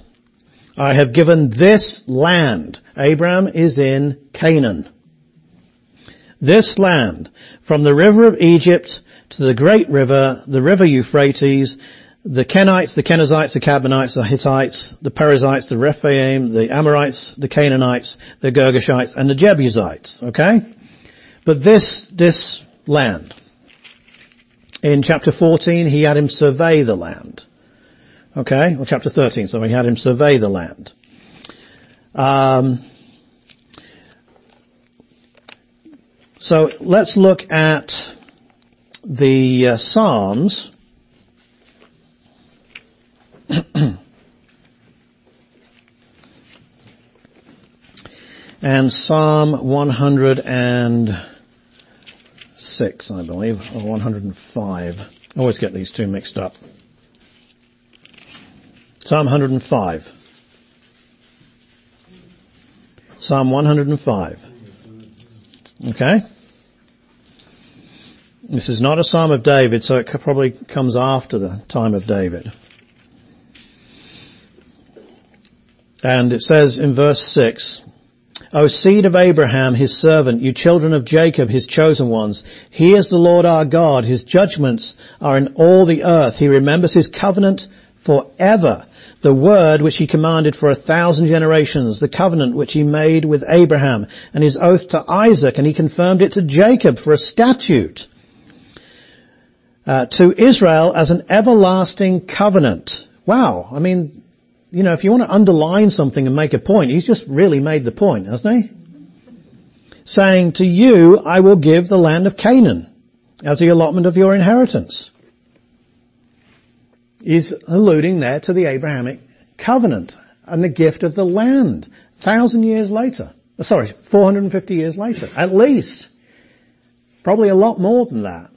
I have given this land. Abraham is in Canaan. This land, from the river of Egypt to the great river, the river Euphrates, the Kenites, the Kenizzites, the Kadmonites, the Hittites, the Perizzites, the Rephaim, the Amorites, the Canaanites, the Girgashites, and the Jebusites. Okay? But this, this land. In chapter 14, he had him survey the land. Okay, or chapter 13. So he had him survey the land. Um, so let's look at the uh, Psalms. and Psalm 106, I believe, or 105. I always get these two mixed up. Psalm 105. Psalm 105. Okay? This is not a Psalm of David, so it probably comes after the time of David. And it says in verse 6, O seed of Abraham, his servant, you children of Jacob, his chosen ones, he is the Lord our God. His judgments are in all the earth. He remembers his covenant forever. The word which he commanded for a thousand generations, the covenant which he made with Abraham, and his oath to Isaac, and he confirmed it to Jacob for a statute. Uh, to Israel as an everlasting covenant. Wow. I mean, you know, if you want to underline something and make a point, he's just really made the point, hasn't he? Saying, to you I will give the land of Canaan as the allotment of your inheritance. He's alluding there to the Abrahamic covenant and the gift of the land. Thousand years later. Uh, sorry, 450 years later. At least. Probably a lot more than that.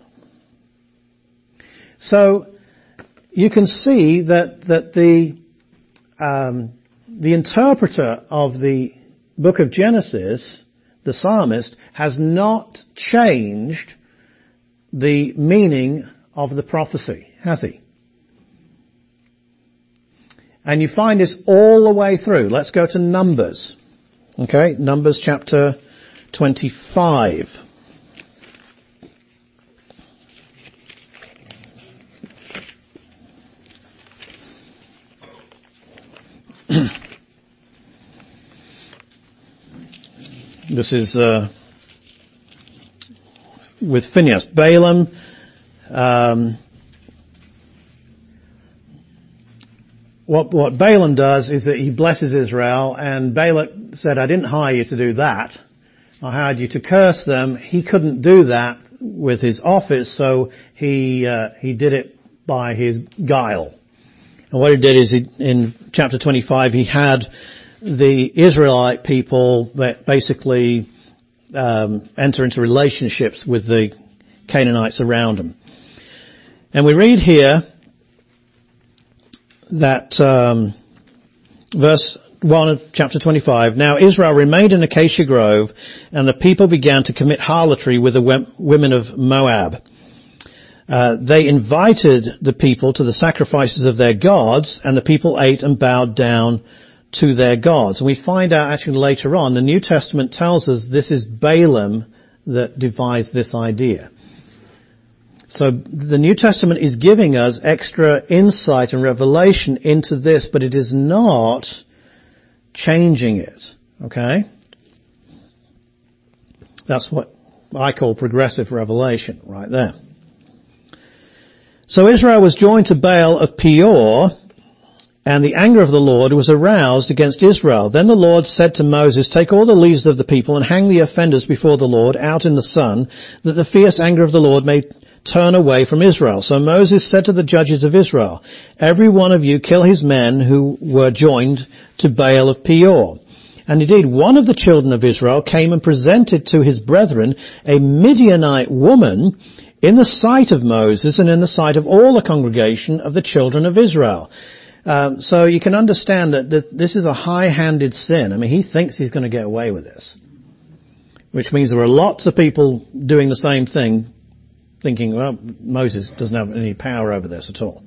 So, you can see that, that the um, the interpreter of the book of Genesis, the psalmist, has not changed the meaning of the prophecy, has he? And you find this all the way through. Let's go to Numbers. Okay, Numbers chapter 25. this is uh, with Phinehas. Balaam um, what, what Balaam does is that he blesses Israel, and Balak said, I didn't hire you to do that. I hired you to curse them. He couldn't do that with his office, so he, uh, he did it by his guile. And what he did is he, in chapter 25, he had the Israelite people that basically um, enter into relationships with the Canaanites around them. And we read here that um, verse 1 of chapter 25. Now Israel remained in Acacia Grove, and the people began to commit harlotry with the women of Moab. Uh, they invited the people to the sacrifices of their gods, and the people ate and bowed down to their gods. And we find out actually later on, the New Testament tells us this is Balaam that devised this idea. So the New Testament is giving us extra insight and revelation into this, but it is not changing it. Okay? That's what I call progressive revelation right there. So Israel was joined to Baal of Peor, and the anger of the Lord was aroused against Israel. Then the Lord said to Moses, Take all the leaders of the people and hang the offenders before the Lord out in the sun, that the fierce anger of the Lord may turn away from Israel. So Moses said to the judges of Israel, Every one of you kill his men who were joined to Baal of Peor. And indeed, one of the children of Israel came and presented to his brethren a Midianite woman in the sight of Moses and in the sight of all the congregation of the children of Israel. Um, so you can understand that this is a high-handed sin. I mean, he thinks he's going to get away with this, which means there are lots of people doing the same thing, thinking, well, Moses doesn't have any power over this at all.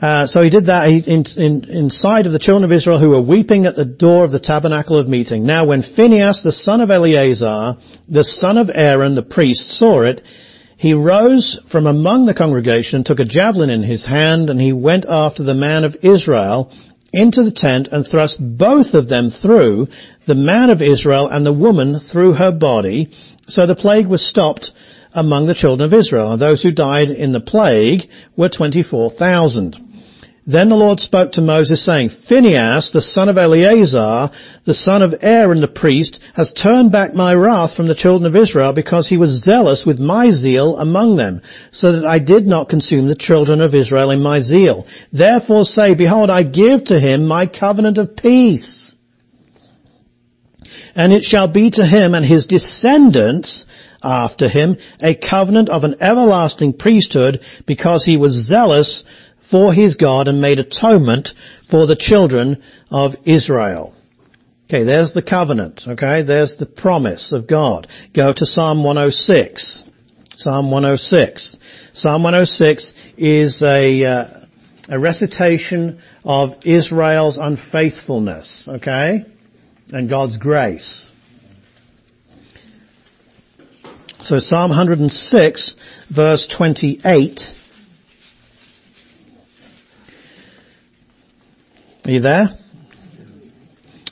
Uh, so he did that in, in, inside of the children of Israel who were weeping at the door of the tabernacle of meeting. Now when Phinehas, the son of Eleazar, the son of Aaron, the priest, saw it, he rose from among the congregation, took a javelin in his hand, and he went after the man of Israel into the tent and thrust both of them through, the man of Israel and the woman through her body. So the plague was stopped among the children of Israel. And those who died in the plague were 24,000. Then the Lord spoke to Moses saying, Phinehas, the son of Eleazar, the son of Aaron the priest, has turned back my wrath from the children of Israel because he was zealous with my zeal among them, so that I did not consume the children of Israel in my zeal. Therefore say, behold, I give to him my covenant of peace. And it shall be to him and his descendants after him a covenant of an everlasting priesthood because he was zealous for his God and made atonement for the children of Israel. Okay, there's the covenant, okay? There's the promise of God. Go to Psalm 106. Psalm 106. Psalm 106 is a, uh, a recitation of Israel's unfaithfulness, okay? And God's grace. So Psalm 106 verse 28 Are you there?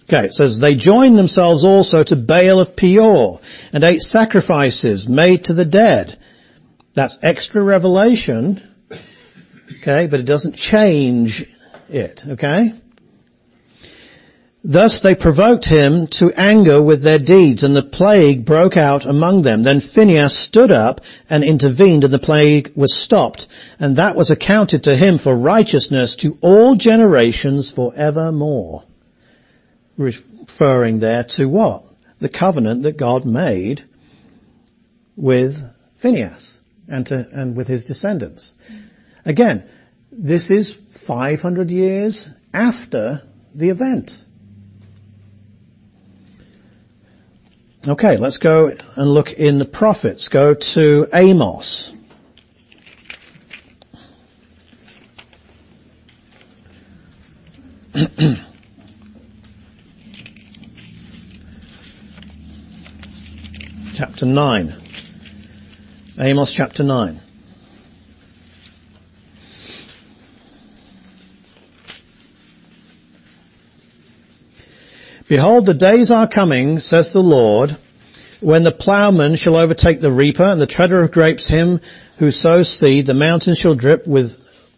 Okay, it says, they joined themselves also to Baal of Peor and ate sacrifices made to the dead. That's extra revelation, okay, but it doesn't change it, okay? Thus they provoked him to anger with their deeds, and the plague broke out among them. Then Phinehas stood up and intervened, and the plague was stopped, and that was accounted to him for righteousness to all generations forevermore. Referring there to what? The covenant that God made with Phinehas and, to, and with his descendants. Again, this is 500 years after the event. Okay, let's go and look in the prophets. Go to Amos. chapter 9. Amos chapter 9. Behold, the days are coming, says the Lord, when the plowman shall overtake the reaper and the treader of grapes him who sows seed. The mountains shall drip with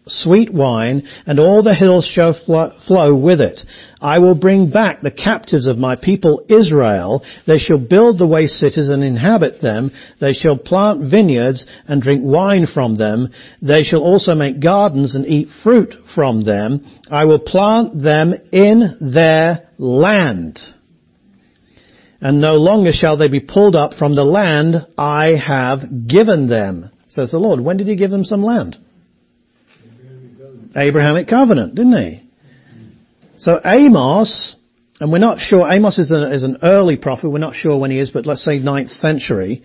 sweet wine, and all the hills shall flow with it. I will bring back the captives of my people Israel. They shall build the waste cities and inhabit them. They shall plant vineyards and drink wine from them. They shall also make gardens and eat fruit from them. I will plant them in their land. And no longer shall they be pulled up from the land I have given them, says the Lord. When did he give them some land? Abrahamic covenant, didn't he? So Amos, and we're not sure, Amos is, a, is an early prophet, we're not sure when he is, but let's say 9th century.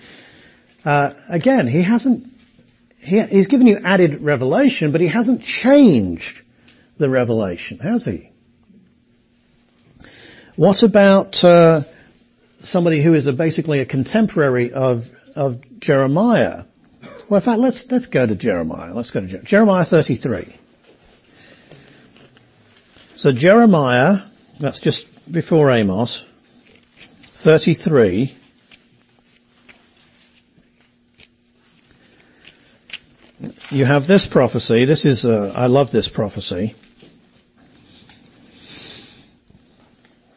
Uh, again, he hasn't, he, he's given you added revelation, but he hasn't changed the revelation, has he? What about uh, somebody who is a, basically a contemporary of, of Jeremiah? Well, in fact, let's let's go to Jeremiah. Let's go to Jer- Jeremiah 33. So Jeremiah, that's just before Amos, 33. You have this prophecy. This is, uh, I love this prophecy.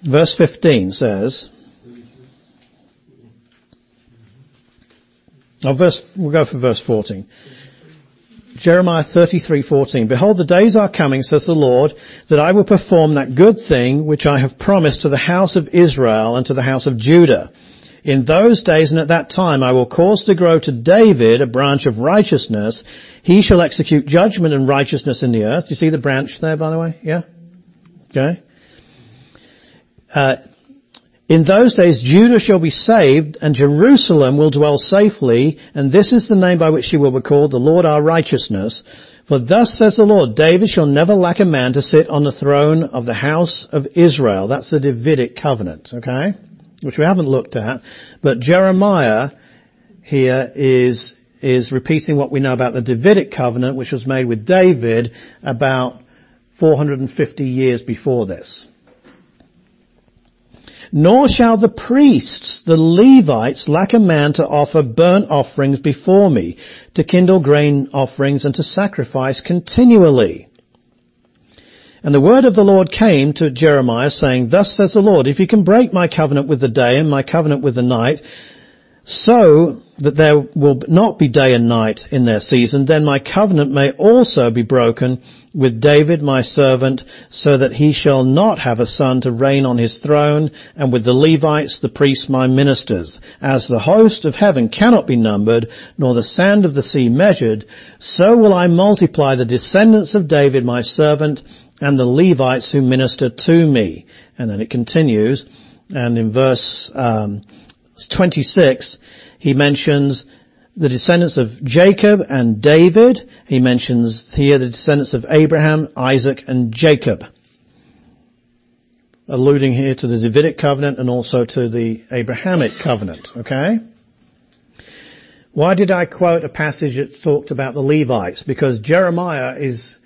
Verse 15 says, oh, verse, we'll go for verse 14. Jeremiah 33:14 Behold the days are coming says the Lord that I will perform that good thing which I have promised to the house of Israel and to the house of Judah. In those days and at that time I will cause to grow to David a branch of righteousness. He shall execute judgment and righteousness in the earth. Do you see the branch there by the way? Yeah? Okay. Uh, in those days Judah shall be saved and Jerusalem will dwell safely and this is the name by which she will be called the Lord our righteousness. For thus says the Lord, David shall never lack a man to sit on the throne of the house of Israel. That's the Davidic covenant, okay? Which we haven't looked at. But Jeremiah here is, is repeating what we know about the Davidic covenant which was made with David about 450 years before this. Nor shall the priests, the Levites, lack a man to offer burnt offerings before me, to kindle grain offerings and to sacrifice continually. And the word of the Lord came to Jeremiah saying, Thus says the Lord, if you can break my covenant with the day and my covenant with the night, so that there will not be day and night in their season, then my covenant may also be broken with David my servant, so that he shall not have a son to reign on his throne, and with the Levites, the priests my ministers. As the host of heaven cannot be numbered, nor the sand of the sea measured, so will I multiply the descendants of David my servant, and the Levites who minister to me. And then it continues, and in verse um, 26, he mentions the descendants of Jacob and David. He mentions here the descendants of Abraham, Isaac, and Jacob. Alluding here to the Davidic covenant and also to the Abrahamic covenant, okay? Why did I quote a passage that talked about the Levites? Because Jeremiah is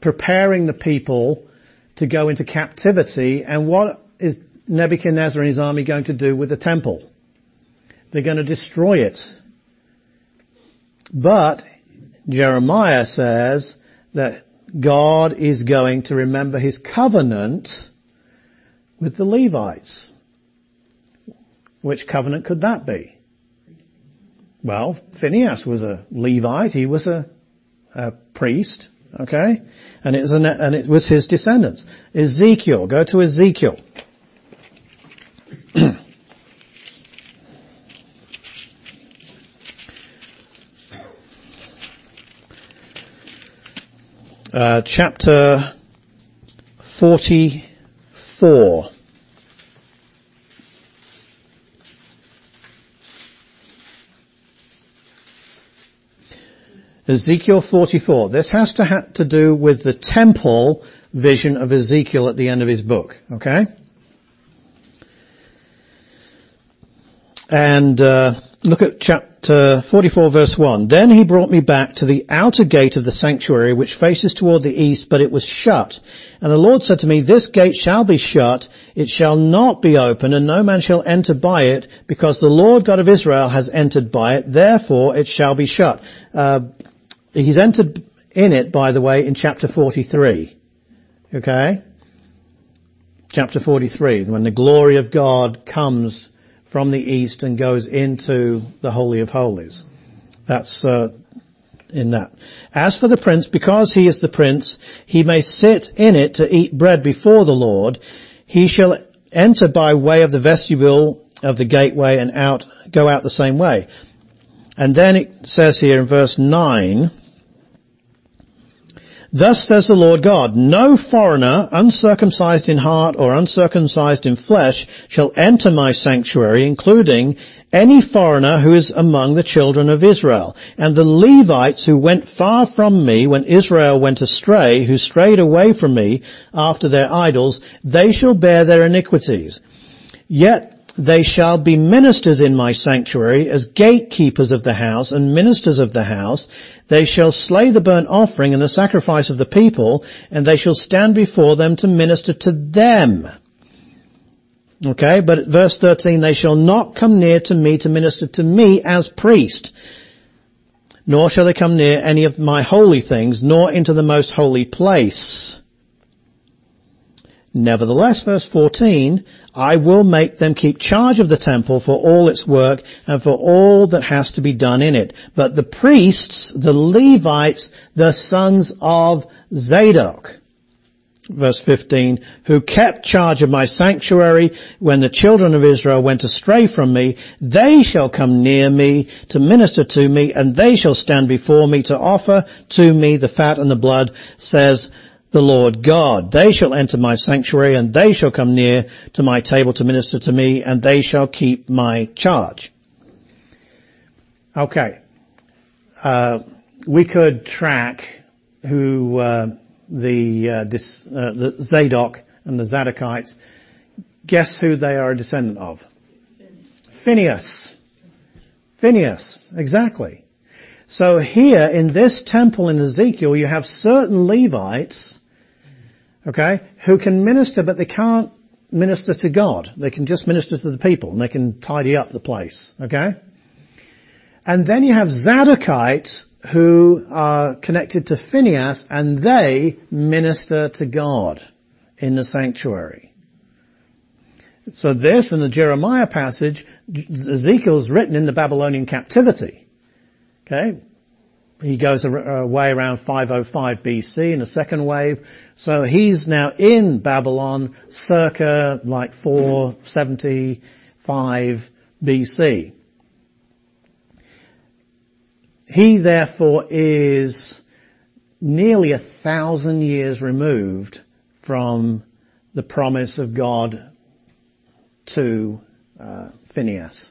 preparing the people to go into captivity and what is Nebuchadnezzar and his army going to do with the temple? They're going to destroy it. But Jeremiah says that God is going to remember his covenant with the Levites. Which covenant could that be? Well, Phinehas was a Levite. He was a, a priest. Okay? And it, an, and it was his descendants. Ezekiel. Go to Ezekiel. Uh, chapter 44. Ezekiel 44. This has to have to do with the temple vision of Ezekiel at the end of his book. Okay? And uh, look at chapter 44 verse 1. Then he brought me back to the outer gate of the sanctuary which faces toward the east, but it was shut. And the Lord said to me, this gate shall be shut, it shall not be open, and no man shall enter by it, because the Lord God of Israel has entered by it, therefore it shall be shut. Uh, he's entered in it, by the way, in chapter 43. Okay? Chapter 43, when the glory of God comes from the east and goes into the Holy of Holies. That's uh, in that. As for the prince, because he is the prince, he may sit in it to eat bread before the Lord. He shall enter by way of the vestibule of the gateway and out, go out the same way. And then it says here in verse 9, Thus says the Lord God, no foreigner, uncircumcised in heart or uncircumcised in flesh, shall enter my sanctuary, including any foreigner who is among the children of Israel. And the Levites who went far from me when Israel went astray, who strayed away from me after their idols, they shall bear their iniquities. Yet they shall be ministers in my sanctuary as gatekeepers of the house and ministers of the house. They shall slay the burnt offering and the sacrifice of the people, and they shall stand before them to minister to them. Okay, but at verse 13, they shall not come near to me to minister to me as priest, nor shall they come near any of my holy things, nor into the most holy place. Nevertheless, verse 14, I will make them keep charge of the temple for all its work and for all that has to be done in it. But the priests, the Levites, the sons of Zadok, verse 15, who kept charge of my sanctuary when the children of Israel went astray from me, they shall come near me to minister to me and they shall stand before me to offer to me the fat and the blood, says the Lord God. They shall enter my sanctuary and they shall come near to my table to minister to me and they shall keep my charge. Okay. Uh, we could track who uh, the, uh, uh, the Zadok and the Zadokites. Guess who they are a descendant of? Phinehas. Phinehas, exactly. So here in this temple in Ezekiel, you have certain Levites okay, who can minister, but they can't minister to God. They can just minister to the people and they can tidy up the place, okay? And then you have Zadokites who are connected to Phinehas and they minister to God in the sanctuary. So this in the Jeremiah passage, Ezekiel's written in the Babylonian captivity. Okay? He goes away around 505 BC in the second wave. So he's now in Babylon circa like 475 BC. He therefore is nearly a thousand years removed from the promise of God to uh, Phinehas.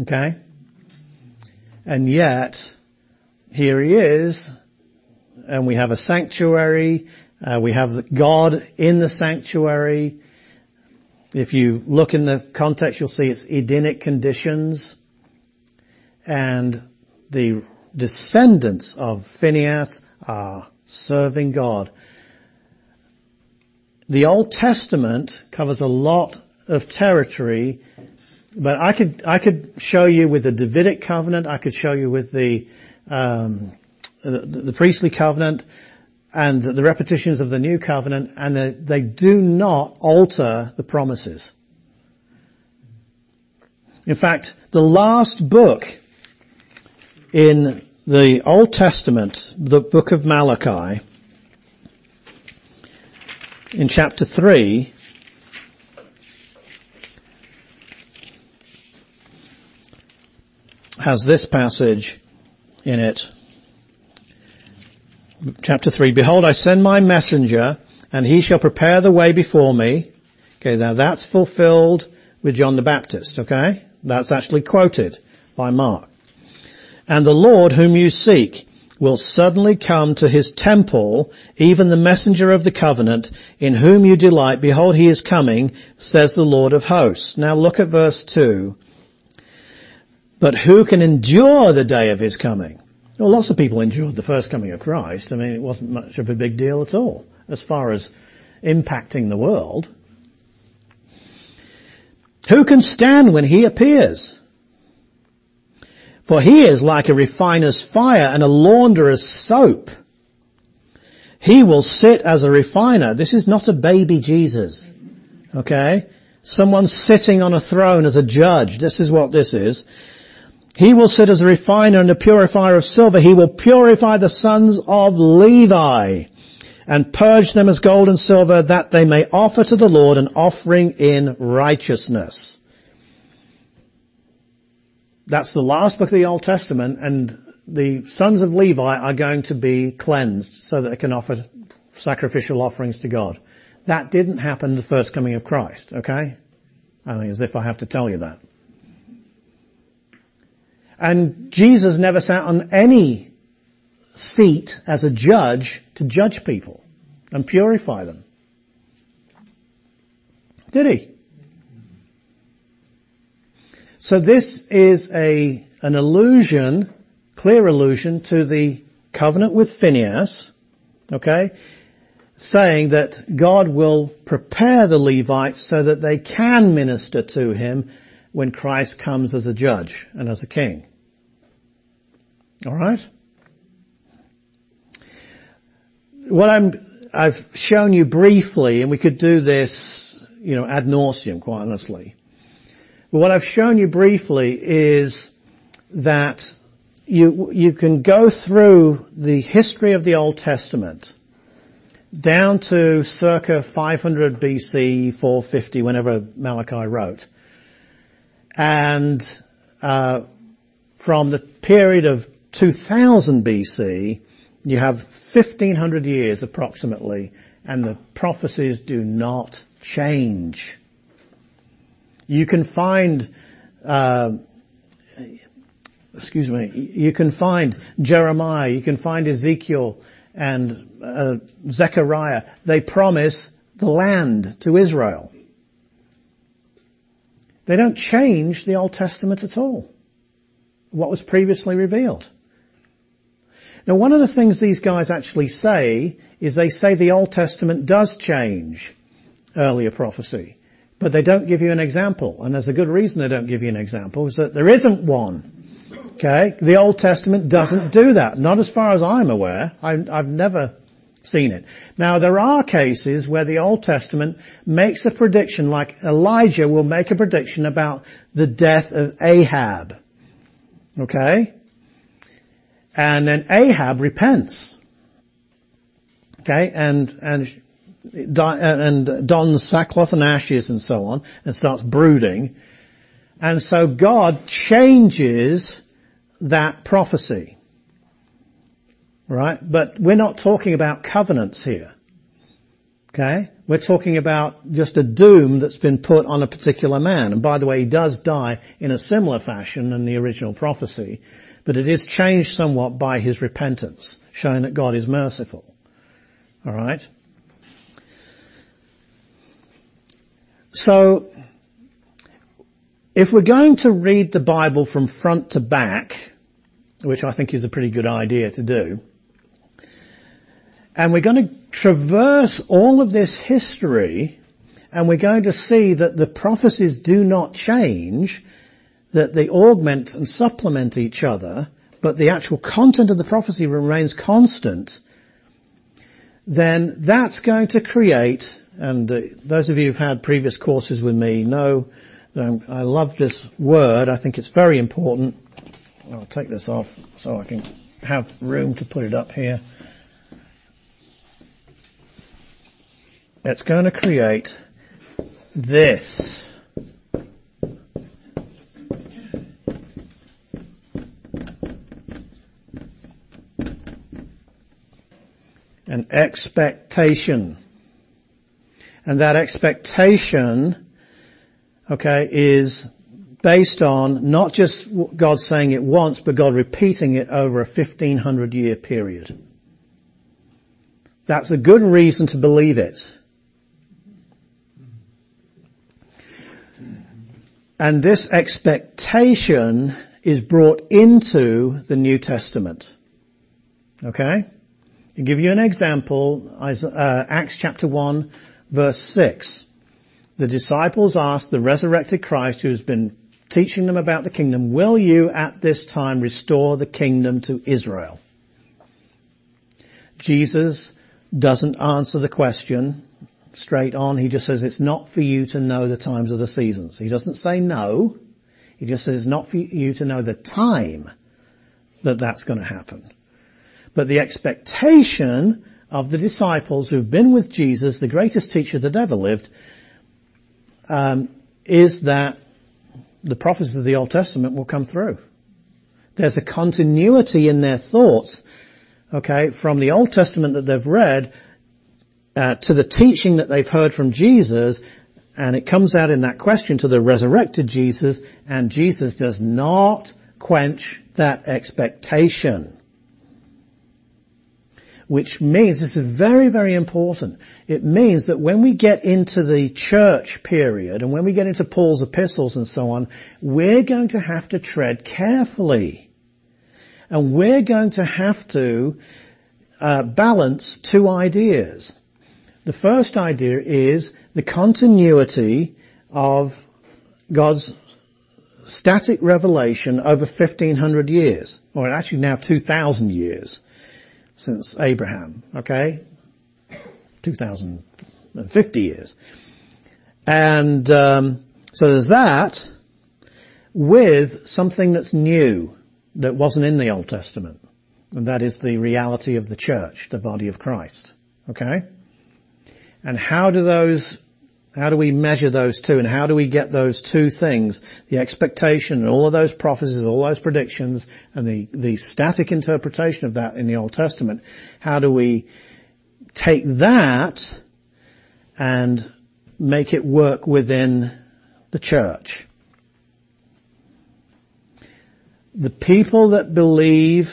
Okay? And yet, here he is, and we have a sanctuary, uh, we have God in the sanctuary. If you look in the context, you'll see it's Edenic conditions, and the descendants of Phinehas are serving God. The Old Testament covers a lot of territory but I could I could show you with the Davidic covenant. I could show you with the um, the, the, priestly covenant and the repetitions of the new covenant, and the, they do not alter the promises. In fact, the last book in the Old Testament, the book of Malachi, in chapter 3, has this passage in it. Chapter 3, Behold, I send my messenger, and he shall prepare the way before me. Okay, now that's fulfilled with John the Baptist, okay? That's actually quoted by Mark. And the Lord whom you seek will suddenly come to his temple, even the messenger of the covenant, in whom you delight. Behold, he is coming, says the Lord of hosts. Now look at verse 2. But who can endure the day of his coming? Well, lots of people endured the first coming of Christ. I mean, it wasn't much of a big deal at all as far as impacting the world. Who can stand when he appears? For he is like a refiner's fire and a launderer's soap. He will sit as a refiner. This is not a baby Jesus. Okay? Someone sitting on a throne as a judge. This is what this is. He will sit as a refiner and a purifier of silver. He will purify the sons of Levi and purge them as gold and silver that they may offer to the Lord an offering in righteousness. That's the last book of the Old Testament and the sons of Levi are going to be cleansed so that they can offer sacrificial offerings to God. That didn't happen the first coming of Christ, okay? I mean, as if I have to tell you that. And Jesus never sat on any seat as a judge to judge people and purify them. Did he? So this is a, an allusion, clear allusion to the covenant with Phinehas, okay, saying that God will prepare the Levites so that they can minister to him when Christ comes as a judge and as a king. All right? What I'm, I've shown you briefly, and we could do this, you know, ad nauseum, quite honestly. But what I've shown you briefly is that you, you can go through the history of the Old Testament down to circa 500 BC, 450, whenever Malachi wrote. And uh, from the period of 2000 BC, you have 1500 years approximately, and the prophecies do not change. You can find, uh, excuse me, you can find Jeremiah, you can find Ezekiel and uh, Zechariah. They promise the land to Israel. They don't change the Old Testament at all. What was previously revealed. Now one of the things these guys actually say is they say the Old Testament does change earlier prophecy, but they don't give you an example. And there's a good reason they don't give you an example, is that there isn't one. Okay? The Old Testament doesn't do that. Not as far as I'm aware. I, I've never seen it. Now there are cases where the Old Testament makes a prediction like Elijah will make a prediction about the death of Ahab. Okay? And then Ahab repents. Okay? And, and, uh, and dons sackcloth and ashes and so on and starts brooding. And so God changes that prophecy. Right? But we're not talking about covenants here. Okay? We're talking about just a doom that's been put on a particular man. And by the way, he does die in a similar fashion than the original prophecy, but it is changed somewhat by his repentance, showing that God is merciful. Alright? So, if we're going to read the Bible from front to back, which I think is a pretty good idea to do, and we're going to traverse all of this history and we're going to see that the prophecies do not change, that they augment and supplement each other, but the actual content of the prophecy remains constant, then that's going to create, and uh, those of you who've had previous courses with me know that I love this word. I think it's very important. I'll take this off so I can have room to put it up here. It's going to create this. An expectation. And that expectation, okay, is based on not just God saying it once, but God repeating it over a 1500 year period. That's a good reason to believe it. And this expectation is brought into the New Testament. Okay? Give you an example, uh, Acts chapter 1 verse 6. The disciples asked the resurrected Christ who's been teaching them about the kingdom, will you at this time restore the kingdom to Israel? Jesus doesn't answer the question straight on. He just says it's not for you to know the times of the seasons. He doesn't say no. He just says it's not for you to know the time that that's going to happen. But the expectation of the disciples who've been with Jesus, the greatest teacher that ever lived, um, is that the prophecies of the Old Testament will come through. There's a continuity in their thoughts, okay, from the Old Testament that they've read uh, to the teaching that they've heard from Jesus, and it comes out in that question to the resurrected Jesus, and Jesus does not quench that expectation. Which means, this is very, very important, it means that when we get into the church period, and when we get into Paul's epistles and so on, we're going to have to tread carefully. And we're going to have to uh, balance two ideas. The first idea is the continuity of God's static revelation over 1500 years, or actually now 2000 years since Abraham, okay? 2050 years. And um, so there's that with something that's new that wasn't in the Old Testament. And that is the reality of the church, the body of Christ. Okay? And how do those, how do we measure those two and how do we get those two things, the expectation and all of those prophecies, all those predictions and the, the static interpretation of that in the Old Testament, how do we take that and make it work within the church? The people that believe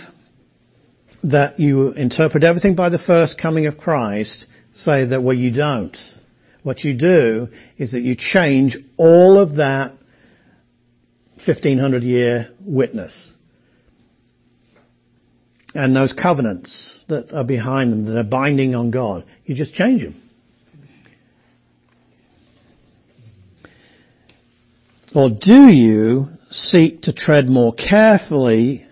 that you interpret everything by the first coming of Christ say that, well, you don't. What you do is that you change all of that 1500 year witness. And those covenants that are behind them, that are binding on God, you just change them. Or do you seek to tread more carefully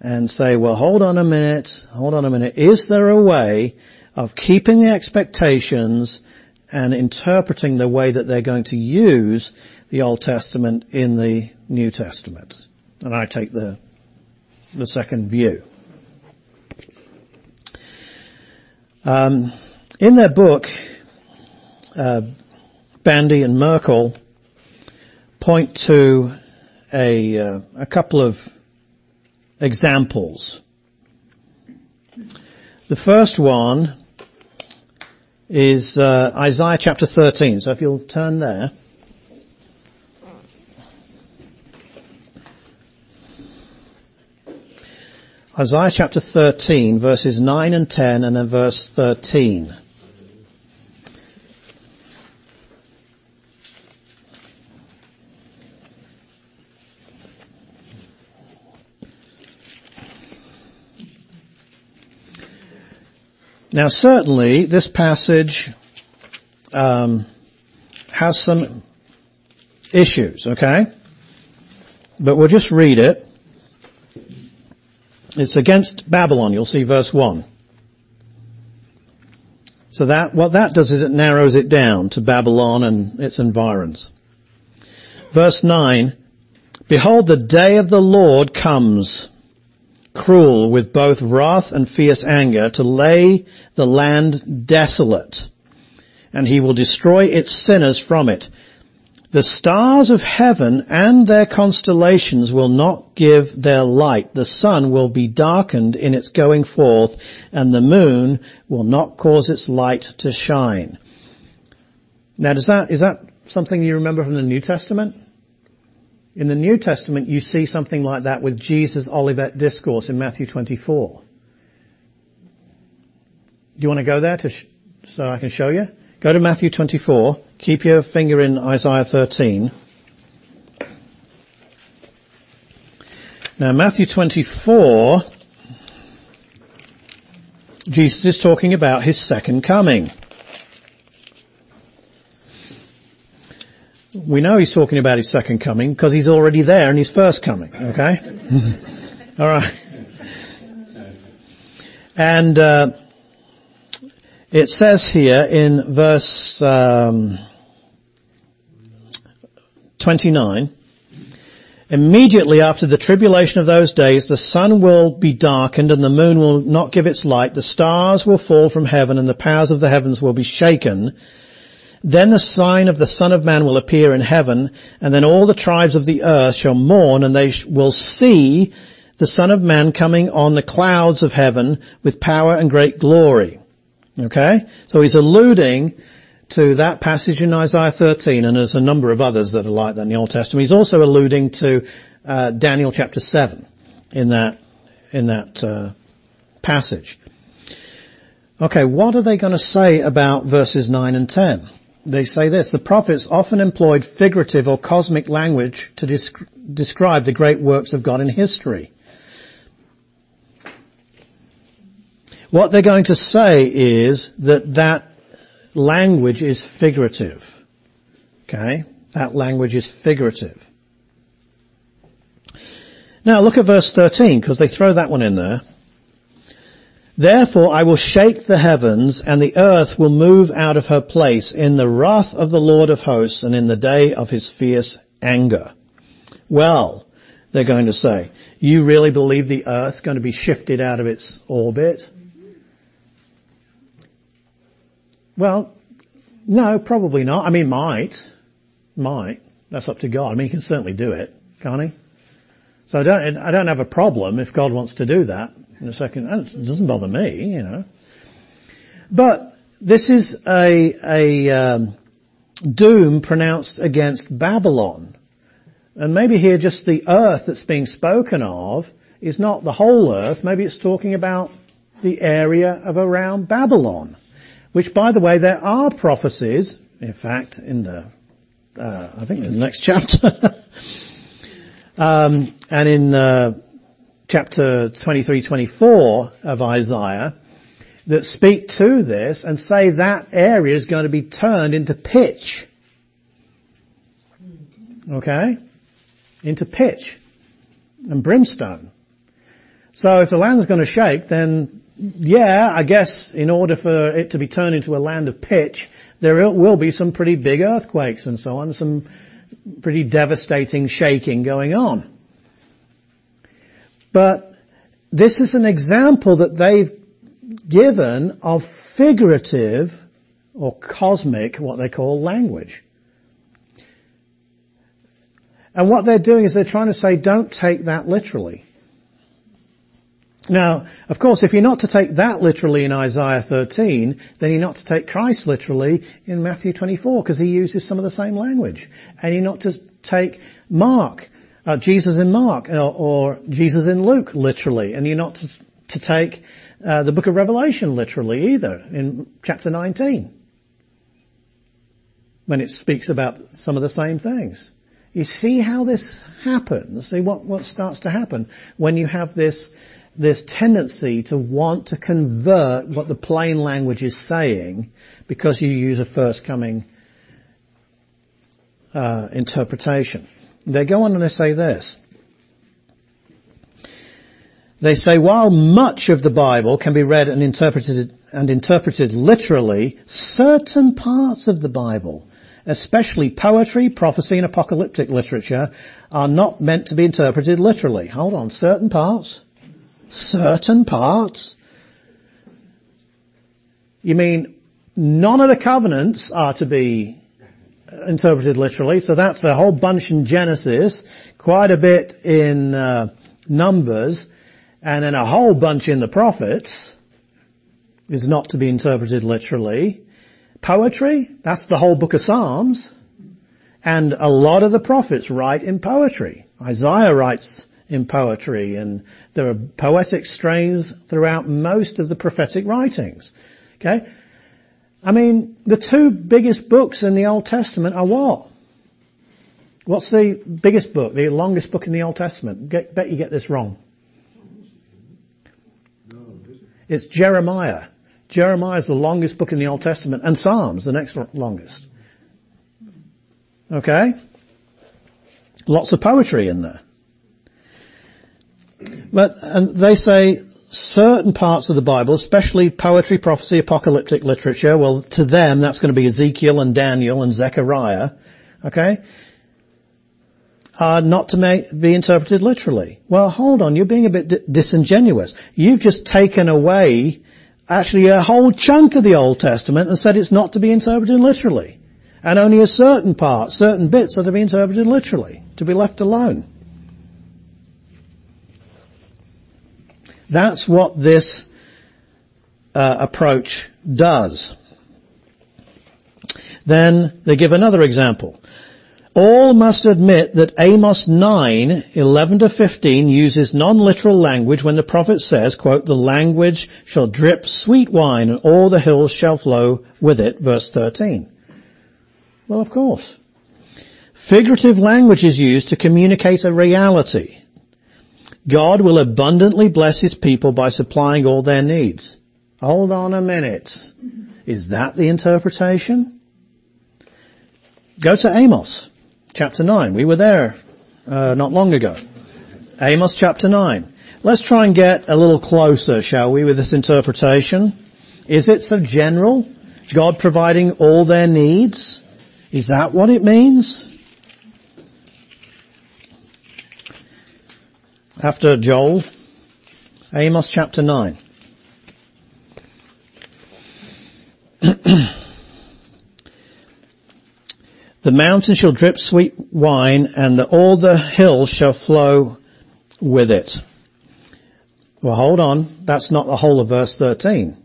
and say, well, hold on a minute, hold on a minute. Is there a way of keeping the expectations and interpreting the way that they're going to use the Old Testament in the New Testament? And I take the, the second view. Um, in their book, uh, Bandy and Merkle point to a, uh, a couple of examples. The first one is uh, Isaiah chapter 13. So if you'll turn there. Isaiah chapter 13, verses 9 and 10, and then verse 13. Now certainly this passage um, has some issues, okay? But we'll just read it. It's against Babylon, you'll see verse 1. So that, what that does is it narrows it down to Babylon and its environs. Verse 9, Behold the day of the Lord comes, cruel with both wrath and fierce anger to lay the land desolate, and he will destroy its sinners from it. The stars of heaven and their constellations will not give their light. The sun will be darkened in its going forth, and the moon will not cause its light to shine. Now, does that, is that something you remember from the New Testament? In the New Testament, you see something like that with Jesus' Olivet Discourse in Matthew 24. Do you want to go there to sh- so I can show you? Go to Matthew 24. Keep your finger in Isaiah 13. Now, Matthew 24, Jesus is talking about his second coming. We know he's talking about his second coming because he's already there in his first coming, okay? Alright. And, uh, it says here in verse, um, 29, Immediately after the tribulation of those days, the sun will be darkened and the moon will not give its light. The stars will fall from heaven and the powers of the heavens will be shaken. Then the sign of the Son of Man will appear in heaven and then all the tribes of the earth shall mourn and they will see the Son of Man coming on the clouds of heaven with power and great glory. Okay? So he's alluding to that passage in Isaiah 13, and there's a number of others that are like that in the Old Testament. He's also alluding to uh, Daniel chapter 7 in that, in that uh, passage. Okay, what are they going to say about verses 9 and 10? They say this, the prophets often employed figurative or cosmic language to desc- describe the great works of God in history. What they're going to say is that that language is figurative. Okay? That language is figurative. Now look at verse 13, because they throw that one in there. Therefore I will shake the heavens, and the earth will move out of her place in the wrath of the Lord of hosts, and in the day of his fierce anger. Well, they're going to say, you really believe the earth's going to be shifted out of its orbit? Well, no, probably not. I mean, might. Might. That's up to God. I mean, he can certainly do it, can't he? So I don't, I don't have a problem if God wants to do that in a second. It doesn't bother me, you know. But this is a, a um, doom pronounced against Babylon. And maybe here just the earth that's being spoken of is not the whole earth. Maybe it's talking about the area of around Babylon. Which, by the way, there are prophecies, in fact, in the, uh, I think in the next chapter, um, and in uh, chapter 23, 24 of Isaiah, that speak to this and say that area is going to be turned into pitch. Okay? into pitch and brimstone. So if the land's going to shake, then yeah, I guess in order for it to be turned into a land of pitch, there will be some pretty big earthquakes and so on, some pretty devastating shaking going on. But this is an example that they've given of figurative or cosmic, what they call language. And what they're doing is they're trying to say, don't take that literally. Now, of course, if you're not to take that literally in Isaiah 13, then you're not to take Christ literally in Matthew 24, because he uses some of the same language. And you're not to take Mark, uh, Jesus in Mark, or, or, Jesus in Luke literally. And you're not to, to take uh, the book of Revelation literally either, in chapter 19, when it speaks about some of the same things. You see how this happens? See what, what starts to happen when you have this this tendency to want to convert what the plain language is saying because you use a first coming uh, interpretation. They go on and they say this. They say while much of the Bible can be read and interpreted and interpreted literally, certain parts of the Bible, especially poetry, prophecy and apocalyptic literature, are not meant to be interpreted literally. Hold on, certain parts? certain parts. You mean none of the covenants are to be interpreted literally, so that's a whole bunch in Genesis, quite a bit in uh, Numbers, and then a whole bunch in the prophets is not to be interpreted literally. Poetry, that's the whole book of Psalms. And a lot of the prophets write in poetry. Isaiah writes in poetry and there are poetic strains throughout most of the prophetic writings. Okay? I mean, the two biggest books in the Old Testament are what? What's the biggest book, the longest book in the Old Testament? Get, bet you get this wrong. It's Jeremiah. Jeremiah is the longest book in the Old Testament, and Psalms, the next longest. Okay? Lots of poetry in there. But and they say certain parts of the Bible, especially poetry, prophecy, apocalyptic literature, well, to them that's going to be Ezekiel and Daniel and Zechariah, okay, are not to make, be interpreted literally. Well, hold on, you're being a bit disingenuous. You've just taken away actually a whole chunk of the Old Testament and said it's not to be interpreted literally. And only a certain part, certain bits are to be interpreted literally, to be left alone. That's what this uh, approach does. Then they give another example. All must admit that Amos 9, 11 to 15 uses non-literal language when the prophet says, quote, the language shall drip sweet wine and all the hills shall flow with it, verse 13. Well, of course. Figurative language is used to communicate a reality. God will abundantly bless His people by supplying all their needs. Hold on a minute. Is that the interpretation? Go to Amos, chapter 9. We were there uh, not long ago. Amos chapter 9. Let's try and get a little closer, shall we, with this interpretation. Is it so general? God providing all their needs? Is that what it means? After Joel, Amos chapter 9. the mountain shall drip sweet wine and the, all the hills shall flow with it. Well, hold on. That's not the whole of verse 13.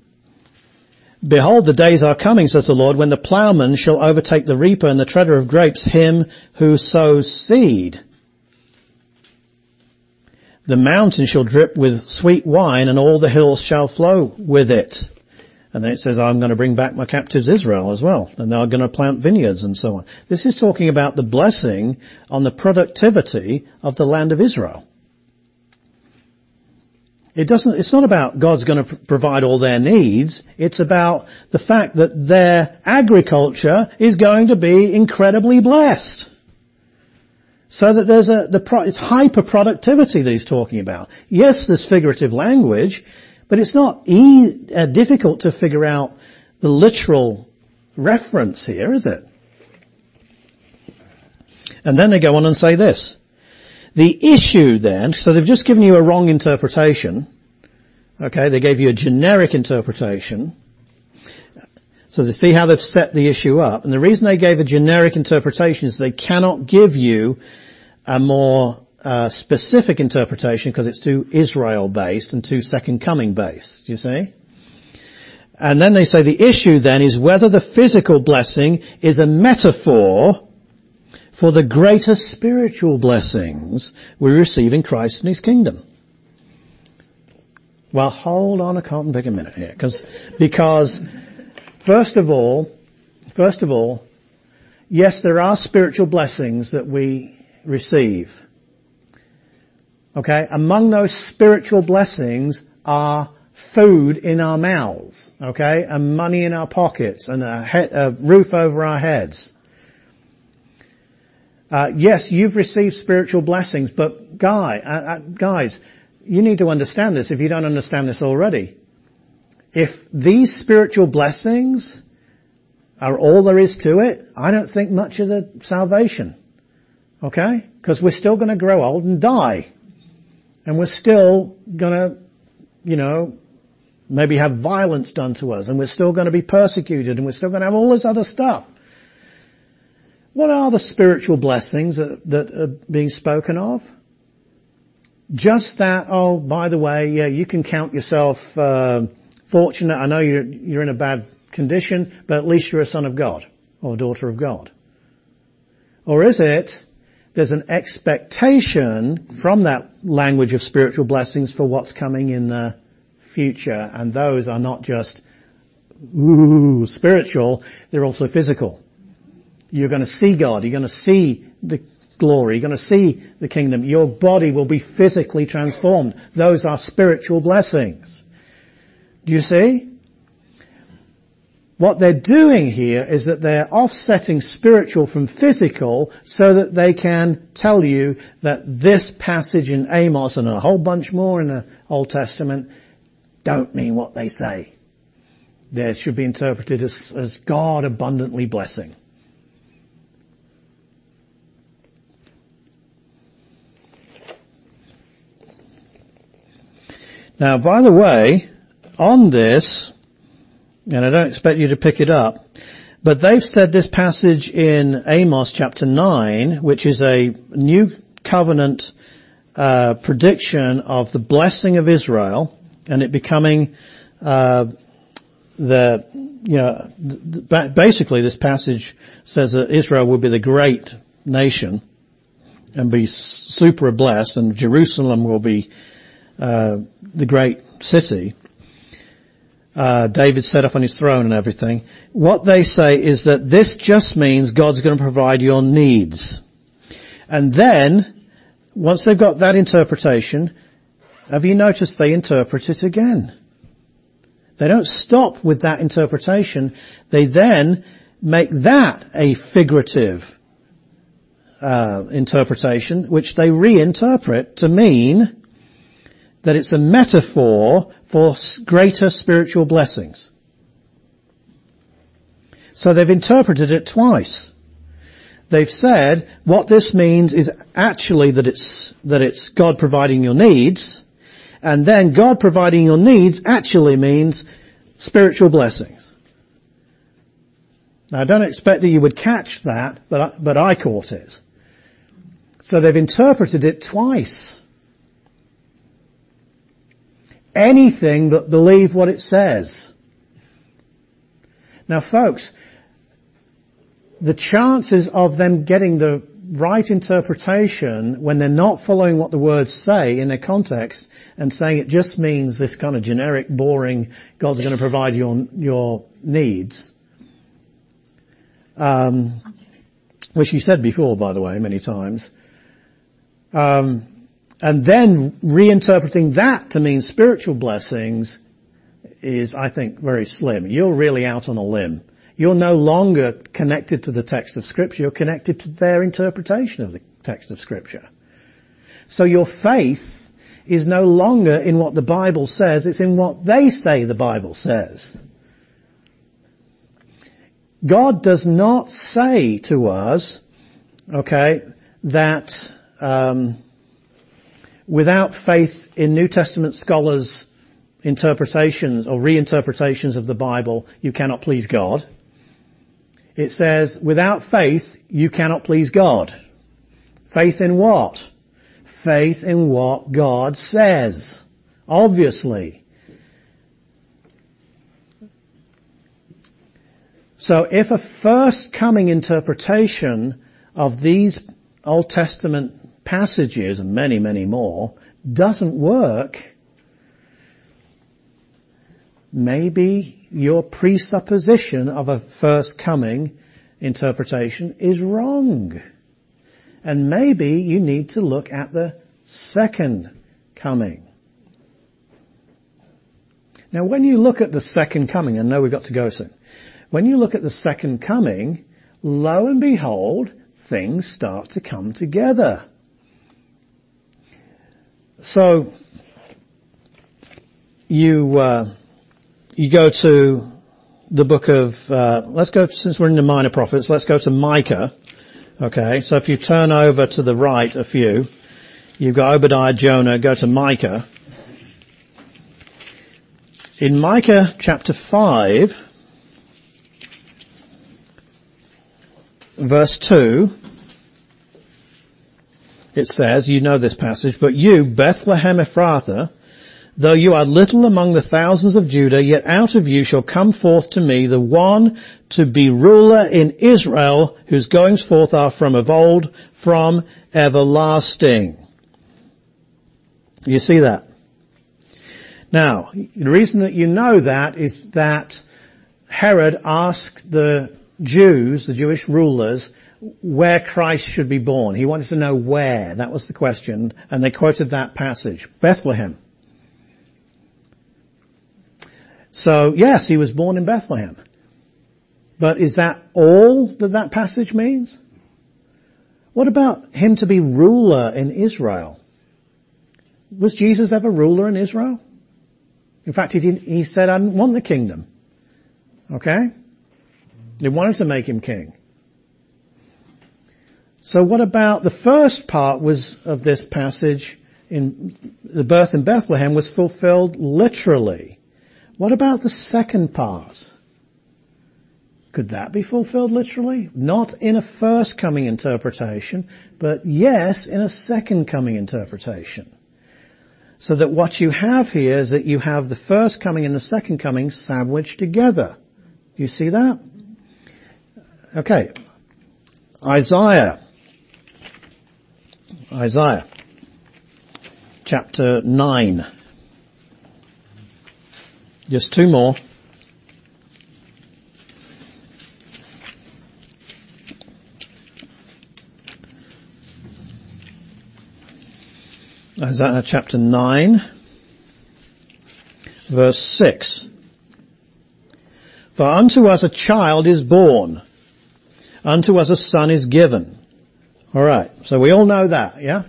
Behold, the days are coming, says the Lord, when the plowman shall overtake the reaper and the treader of grapes, him who sows seed. The mountain shall drip with sweet wine and all the hills shall flow with it. And then it says, I'm going to bring back my captives Israel as well. And they're going to plant vineyards and so on. This is talking about the blessing on the productivity of the land of Israel. It doesn't, it's not about God's going to provide all their needs. It's about the fact that their agriculture is going to be incredibly blessed. So that there's a, the pro, it's hyper productivity that he's talking about. Yes, there's figurative language, but it's not e- uh, difficult to figure out the literal reference here, is it? And then they go on and say this. The issue then, so they've just given you a wrong interpretation. Okay, they gave you a generic interpretation. So they see how they've set the issue up. And the reason they gave a generic interpretation is they cannot give you a more uh, specific interpretation because it's too Israel based and too second coming based. You see? And then they say the issue then is whether the physical blessing is a metaphor for the greater spiritual blessings we receive in Christ and His kingdom. Well, hold on a cotton pick a minute here, because because first of all, first of all, yes, there are spiritual blessings that we receive. Okay, among those spiritual blessings are food in our mouths, okay, and money in our pockets, and a, he- a roof over our heads. Uh, yes, you've received spiritual blessings, but guy, uh, uh, guys, you need to understand this if you don't understand this already. If these spiritual blessings are all there is to it, I don't think much of the salvation. Okay? Because we're still going to grow old and die. And we're still going to, you know, maybe have violence done to us, and we're still going to be persecuted, and we're still going to have all this other stuff. What are the spiritual blessings that, that are being spoken of? Just that, oh, by the way, yeah, you can count yourself uh, fortunate. I know you're, you're in a bad condition, but at least you're a son of God or daughter of God. Or is it there's an expectation from that language of spiritual blessings for what's coming in the future, and those are not just ooh, spiritual, they're also physical. You're going to see God. You're going to see the glory. You're going to see the kingdom. Your body will be physically transformed. Those are spiritual blessings. Do you see? What they're doing here is that they're offsetting spiritual from physical so that they can tell you that this passage in Amos and a whole bunch more in the Old Testament don't mean what they say. They should be interpreted as, as God abundantly blessing. Now, by the way, on this, and I don't expect you to pick it up, but they've said this passage in Amos chapter 9, which is a new covenant uh, prediction of the blessing of Israel and it becoming uh, the you know basically this passage says that Israel will be the great nation and be super blessed, and Jerusalem will be uh, the great city. Uh, David set up on his throne and everything. What they say is that this just means God's going to provide your needs. And then, once they've got that interpretation, have you noticed they interpret it again? They don't stop with that interpretation. They then make that a figurative uh, interpretation, which they reinterpret to mean that it's a metaphor for greater spiritual blessings. So they've interpreted it twice. They've said what this means is actually that it's, that it's God providing your needs, and then God providing your needs actually means spiritual blessings. Now I don't expect that you would catch that, but I, but I caught it. So they've interpreted it twice anything but believe what it says. Now folks, the chances of them getting the right interpretation when they're not following what the words say in their context and saying it just means this kind of generic, boring, God's going to provide your, your needs, um, which he said before, by the way, many times, um, and then reinterpreting that to mean spiritual blessings is, I think, very slim. You're really out on a limb. You're no longer connected to the text of scripture, you're connected to their interpretation of the text of scripture. So your faith is no longer in what the Bible says, it's in what they say the Bible says. God does not say to us, okay, that um, without faith in New Testament scholars' interpretations or reinterpretations of the Bible, you cannot please God. It says, without faith, you cannot please God. Faith in what? Faith in what God says. Obviously. So if a first coming interpretation of these Old Testament passages, and many, many more, doesn't work, maybe your presupposition of a first coming interpretation is wrong. And maybe you need to look at the second coming. Now when you look at the second coming, and know we've got to go soon, when you look at the second coming, lo and behold, things start to come together. So, you, uh, you go to the book of, uh, let's go, since we're in the minor prophets, let's go to Micah. Okay, so if you turn over to the right a few, you've got Obadiah, Jonah, go to Micah. In Micah chapter 5, verse 2, it says, you know this passage, but you, Bethlehem Ephrathah, though you are little among the thousands of Judah, yet out of you shall come forth to me the one to be ruler in Israel, whose goings forth are from of old, from everlasting. You see that? Now, the reason that you know that is that Herod asked the Jews, the Jewish rulers, where Christ should be born. He wanted to know where. That was the question. And they quoted that passage. Bethlehem. So yes, he was born in Bethlehem. But is that all that that passage means? What about him to be ruler in Israel? Was Jesus ever ruler in Israel? In fact, he, he said, I didn't want the kingdom. Okay? They wanted to make him king. So what about the first part was of this passage in the birth in Bethlehem was fulfilled literally. What about the second part? Could that be fulfilled literally? Not in a first coming interpretation, but yes, in a second coming interpretation. So that what you have here is that you have the first coming and the second coming sandwiched together. Do you see that? Okay. Isaiah. Isaiah. Chapter 9. Just two more. Isaiah chapter 9, verse 6. For unto us a child is born, unto us a son is given. Alright, so we all know that, yeah?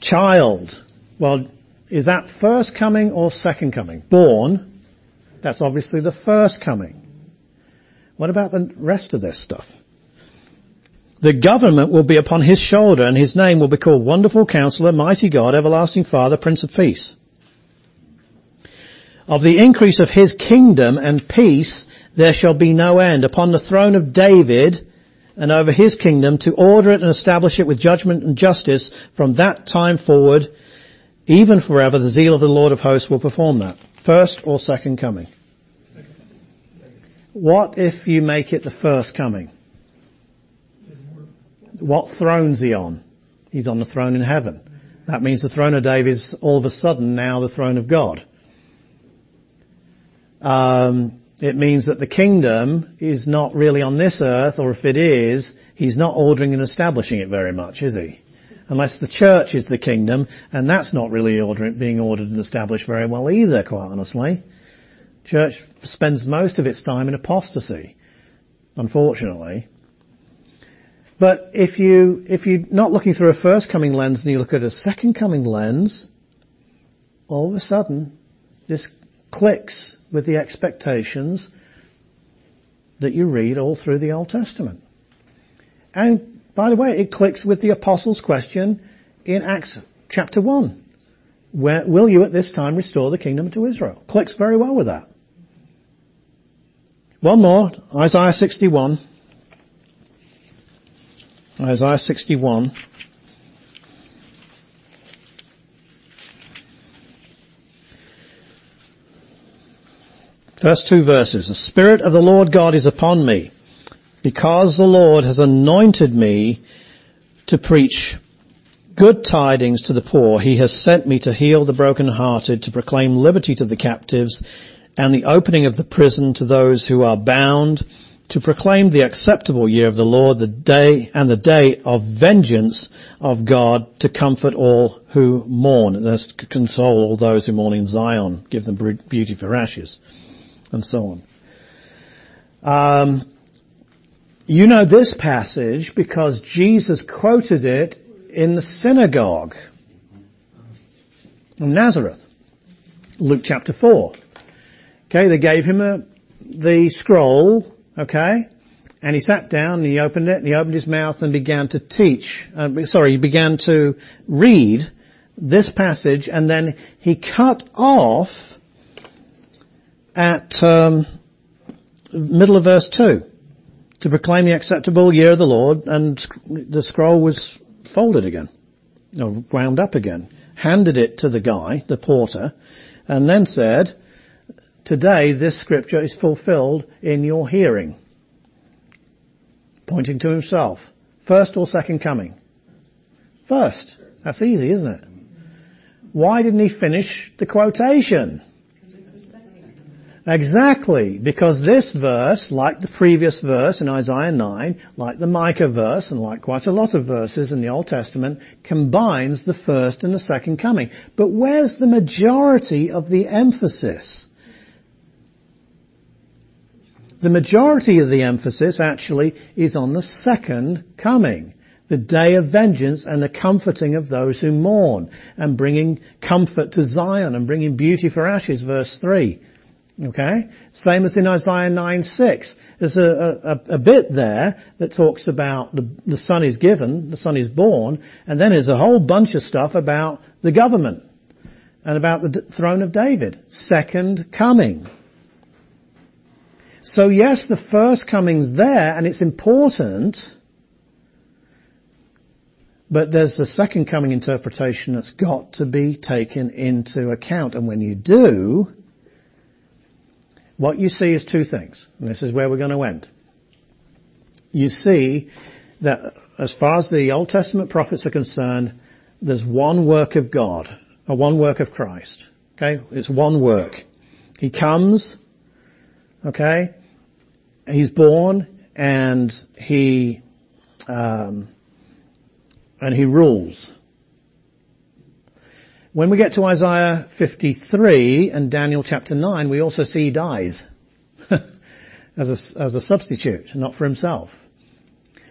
Child. Well, is that first coming or second coming? Born, that's obviously the first coming. What about the rest of this stuff? The government will be upon his shoulder and his name will be called Wonderful Counselor, Mighty God, Everlasting Father, Prince of Peace. Of the increase of his kingdom and peace there shall be no end upon the throne of David and over his kingdom to order it and establish it with judgment and justice from that time forward, even forever the zeal of the Lord of hosts will perform that. First or second coming? What if you make it the first coming? What throne's he on? He's on the throne in heaven. That means the throne of David is all of a sudden now the throne of God. Um, it means that the kingdom is not really on this earth, or if it is, he's not ordering and establishing it very much, is he? Unless the church is the kingdom, and that's not really ordering, being ordered and established very well either, quite honestly. Church spends most of its time in apostasy, unfortunately. But if you, if you're not looking through a first coming lens and you look at a second coming lens, all of a sudden, this clicks with the expectations that you read all through the Old Testament. And by the way, it clicks with the apostles' question in Acts chapter 1. Where, will you at this time restore the kingdom to Israel? Clicks very well with that. One more, Isaiah 61. Isaiah 61. First two verses. The Spirit of the Lord God is upon me, because the Lord has anointed me to preach good tidings to the poor. He has sent me to heal the brokenhearted, to proclaim liberty to the captives, and the opening of the prison to those who are bound, to proclaim the acceptable year of the Lord, the day and the day of vengeance of God, to comfort all who mourn, and to console all those who mourn in Zion, give them beauty for ashes and so on. Um, you know this passage because Jesus quoted it in the synagogue of Nazareth. Luke chapter 4. Okay, they gave him a, the scroll, okay, and he sat down and he opened it and he opened his mouth and began to teach, uh, sorry, he began to read this passage and then he cut off at um, middle of verse 2 to proclaim the acceptable year of the Lord and the scroll was folded again, or ground up again, handed it to the guy, the porter, and then said, today this scripture is fulfilled in your hearing. Pointing to himself. First or second coming? First. That's easy, isn't it? Why didn't he finish the quotation? Exactly, because this verse, like the previous verse in Isaiah 9, like the Micah verse, and like quite a lot of verses in the Old Testament, combines the first and the second coming. But where's the majority of the emphasis? The majority of the emphasis actually is on the second coming. The day of vengeance and the comforting of those who mourn and bringing comfort to Zion and bringing beauty for ashes, verse 3. Okay? Same as in Isaiah 9 6. There's a, a, a bit there that talks about the, the son is given, the son is born, and then there's a whole bunch of stuff about the government and about the throne of David. Second coming. So yes, the first coming's there and it's important, but there's the second coming interpretation that's got to be taken into account. And when you do, what you see is two things, and this is where we're going to end. You see that as far as the Old Testament prophets are concerned, there's one work of God, or one work of Christ. Okay? It's one work. He comes, okay? He's born, and he, um, and he rules. When we get to Isaiah 53 and Daniel chapter 9, we also see he dies as, a, as a substitute, not for himself.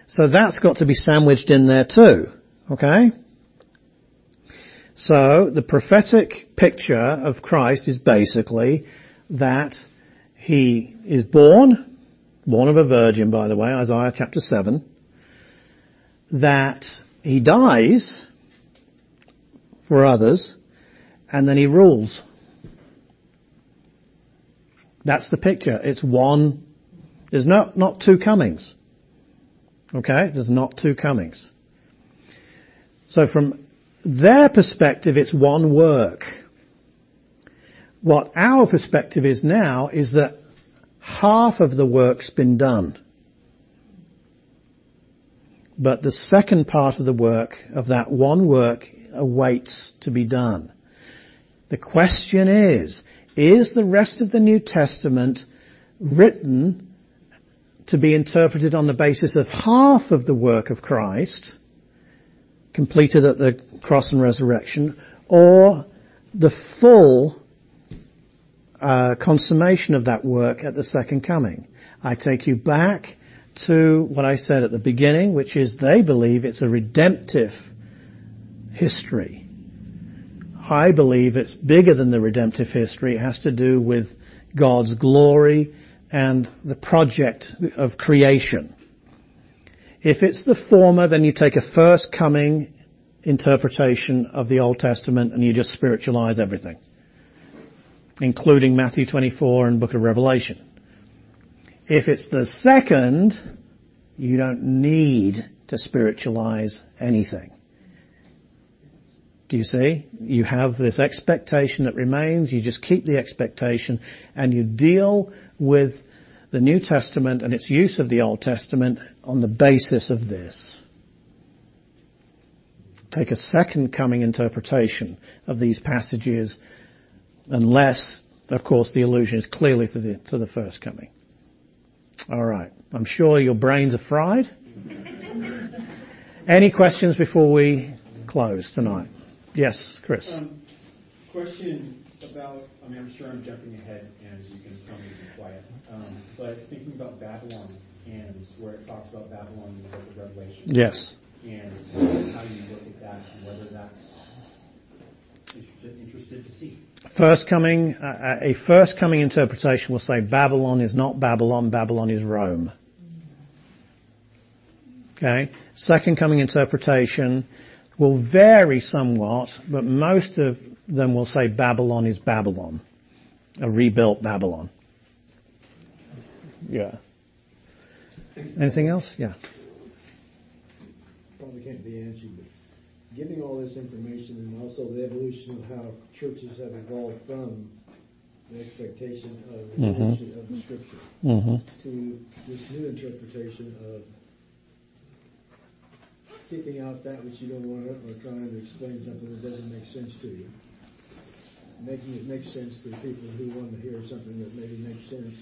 So that's got to be sandwiched in there too. Okay? So the prophetic picture of Christ is basically that he is born, born of a virgin by the way, Isaiah chapter 7, that he dies, for others, and then he rules. That's the picture. It's one, there's not, not two comings. Okay? There's not two comings. So from their perspective, it's one work. What our perspective is now is that half of the work's been done. But the second part of the work, of that one work, awaits to be done. The question is, is the rest of the New Testament written to be interpreted on the basis of half of the work of Christ, completed at the cross and resurrection, or the full uh, consummation of that work at the second coming? I take you back to what I said at the beginning, which is they believe it's a redemptive history. I believe it's bigger than the redemptive history. It has to do with God's glory and the project of creation. If it's the former, then you take a first coming interpretation of the Old Testament and you just spiritualize everything, including Matthew 24 and Book of Revelation. If it's the second, you don't need to spiritualize anything. Do you see? You have this expectation that remains, you just keep the expectation, and you deal with the New Testament and its use of the Old Testament on the basis of this. Take a second coming interpretation of these passages, unless, of course, the allusion is clearly to the, to the first coming. All right. I'm sure your brains are fried. Any questions before we close tonight? Yes, Chris. Um, question about, I mean, I'm sure I'm jumping ahead and you can tell me to be quiet. Um, but thinking about Babylon and where it talks about Babylon in the book of Revelation. Yes. And how you look at that and whether that's interested, interested to see. First coming, uh, a first coming interpretation will say Babylon is not Babylon, Babylon is Rome. Okay? Second coming interpretation will vary somewhat, but most of them will say Babylon is Babylon. A rebuilt Babylon. Yeah. Anything else? Yeah. Probably can't be answered, but giving all this information and also the evolution of how churches have evolved from the expectation of the Mhm. of the scripture hmm to this new interpretation of kicking out that which you don't want or trying to explain something that doesn't make sense to you. Making it make sense to the people who want to hear something that maybe makes sense.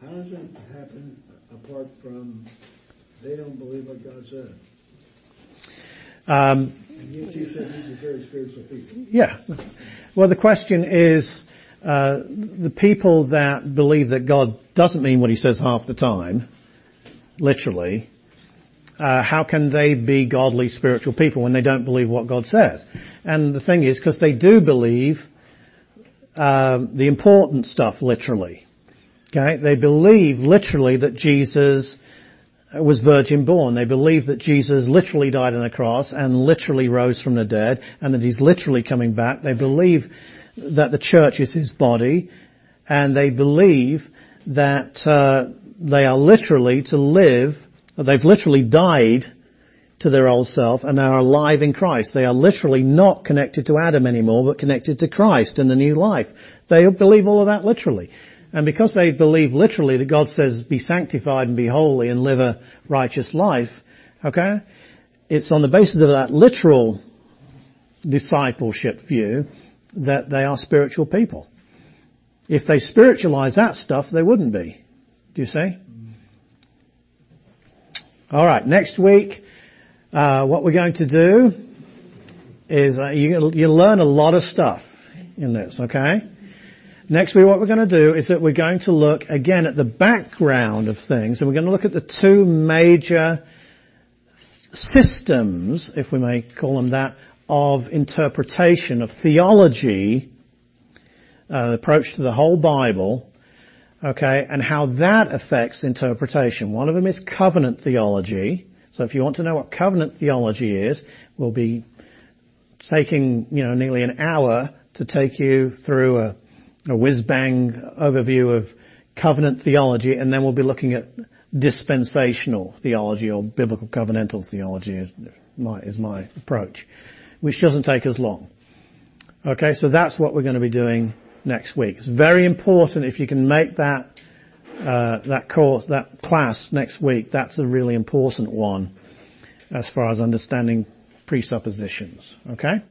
How does that happen apart from they don't believe what God said? Um, yet you said these are very spiritual people. Yeah. Well, the question is, uh, the people that believe that God doesn't mean what he says half the time, literally, uh, how can they be godly spiritual people when they don't believe what God says? And the thing is, because they do believe um, the important stuff literally. Okay, they believe literally that Jesus was virgin born. They believe that Jesus literally died on a cross and literally rose from the dead and that he's literally coming back. They believe that the church is his body and they believe that uh, they are literally to live, they've literally died to their old self and are alive in Christ. They are literally not connected to Adam anymore but connected to Christ and the new life. They believe all of that literally. And because they believe literally that God says, be sanctified and be holy and live a righteous life, okay, it's on the basis of that literal discipleship view that they are spiritual people. If they spiritualize that stuff, they wouldn't be. Do you see? All right, next week, uh, what we're going to do is uh, you, you learn a lot of stuff in this, okay? Next week what we're going to do is that we're going to look again at the background of things and we're going to look at the two major systems, if we may call them that, of interpretation, of theology, uh, approach to the whole Bible, okay, and how that affects interpretation. One of them is covenant theology. So if you want to know what covenant theology is, we'll be taking, you know, nearly an hour to take you through a a whiz-bang overview of covenant theology, and then we'll be looking at dispensational theology or biblical covenantal theology is my, is my approach, which doesn't take as long. Okay, so that's what we're going to be doing next week. It's very important if you can make that uh, that course, that class next week. That's a really important one as far as understanding presuppositions. Okay.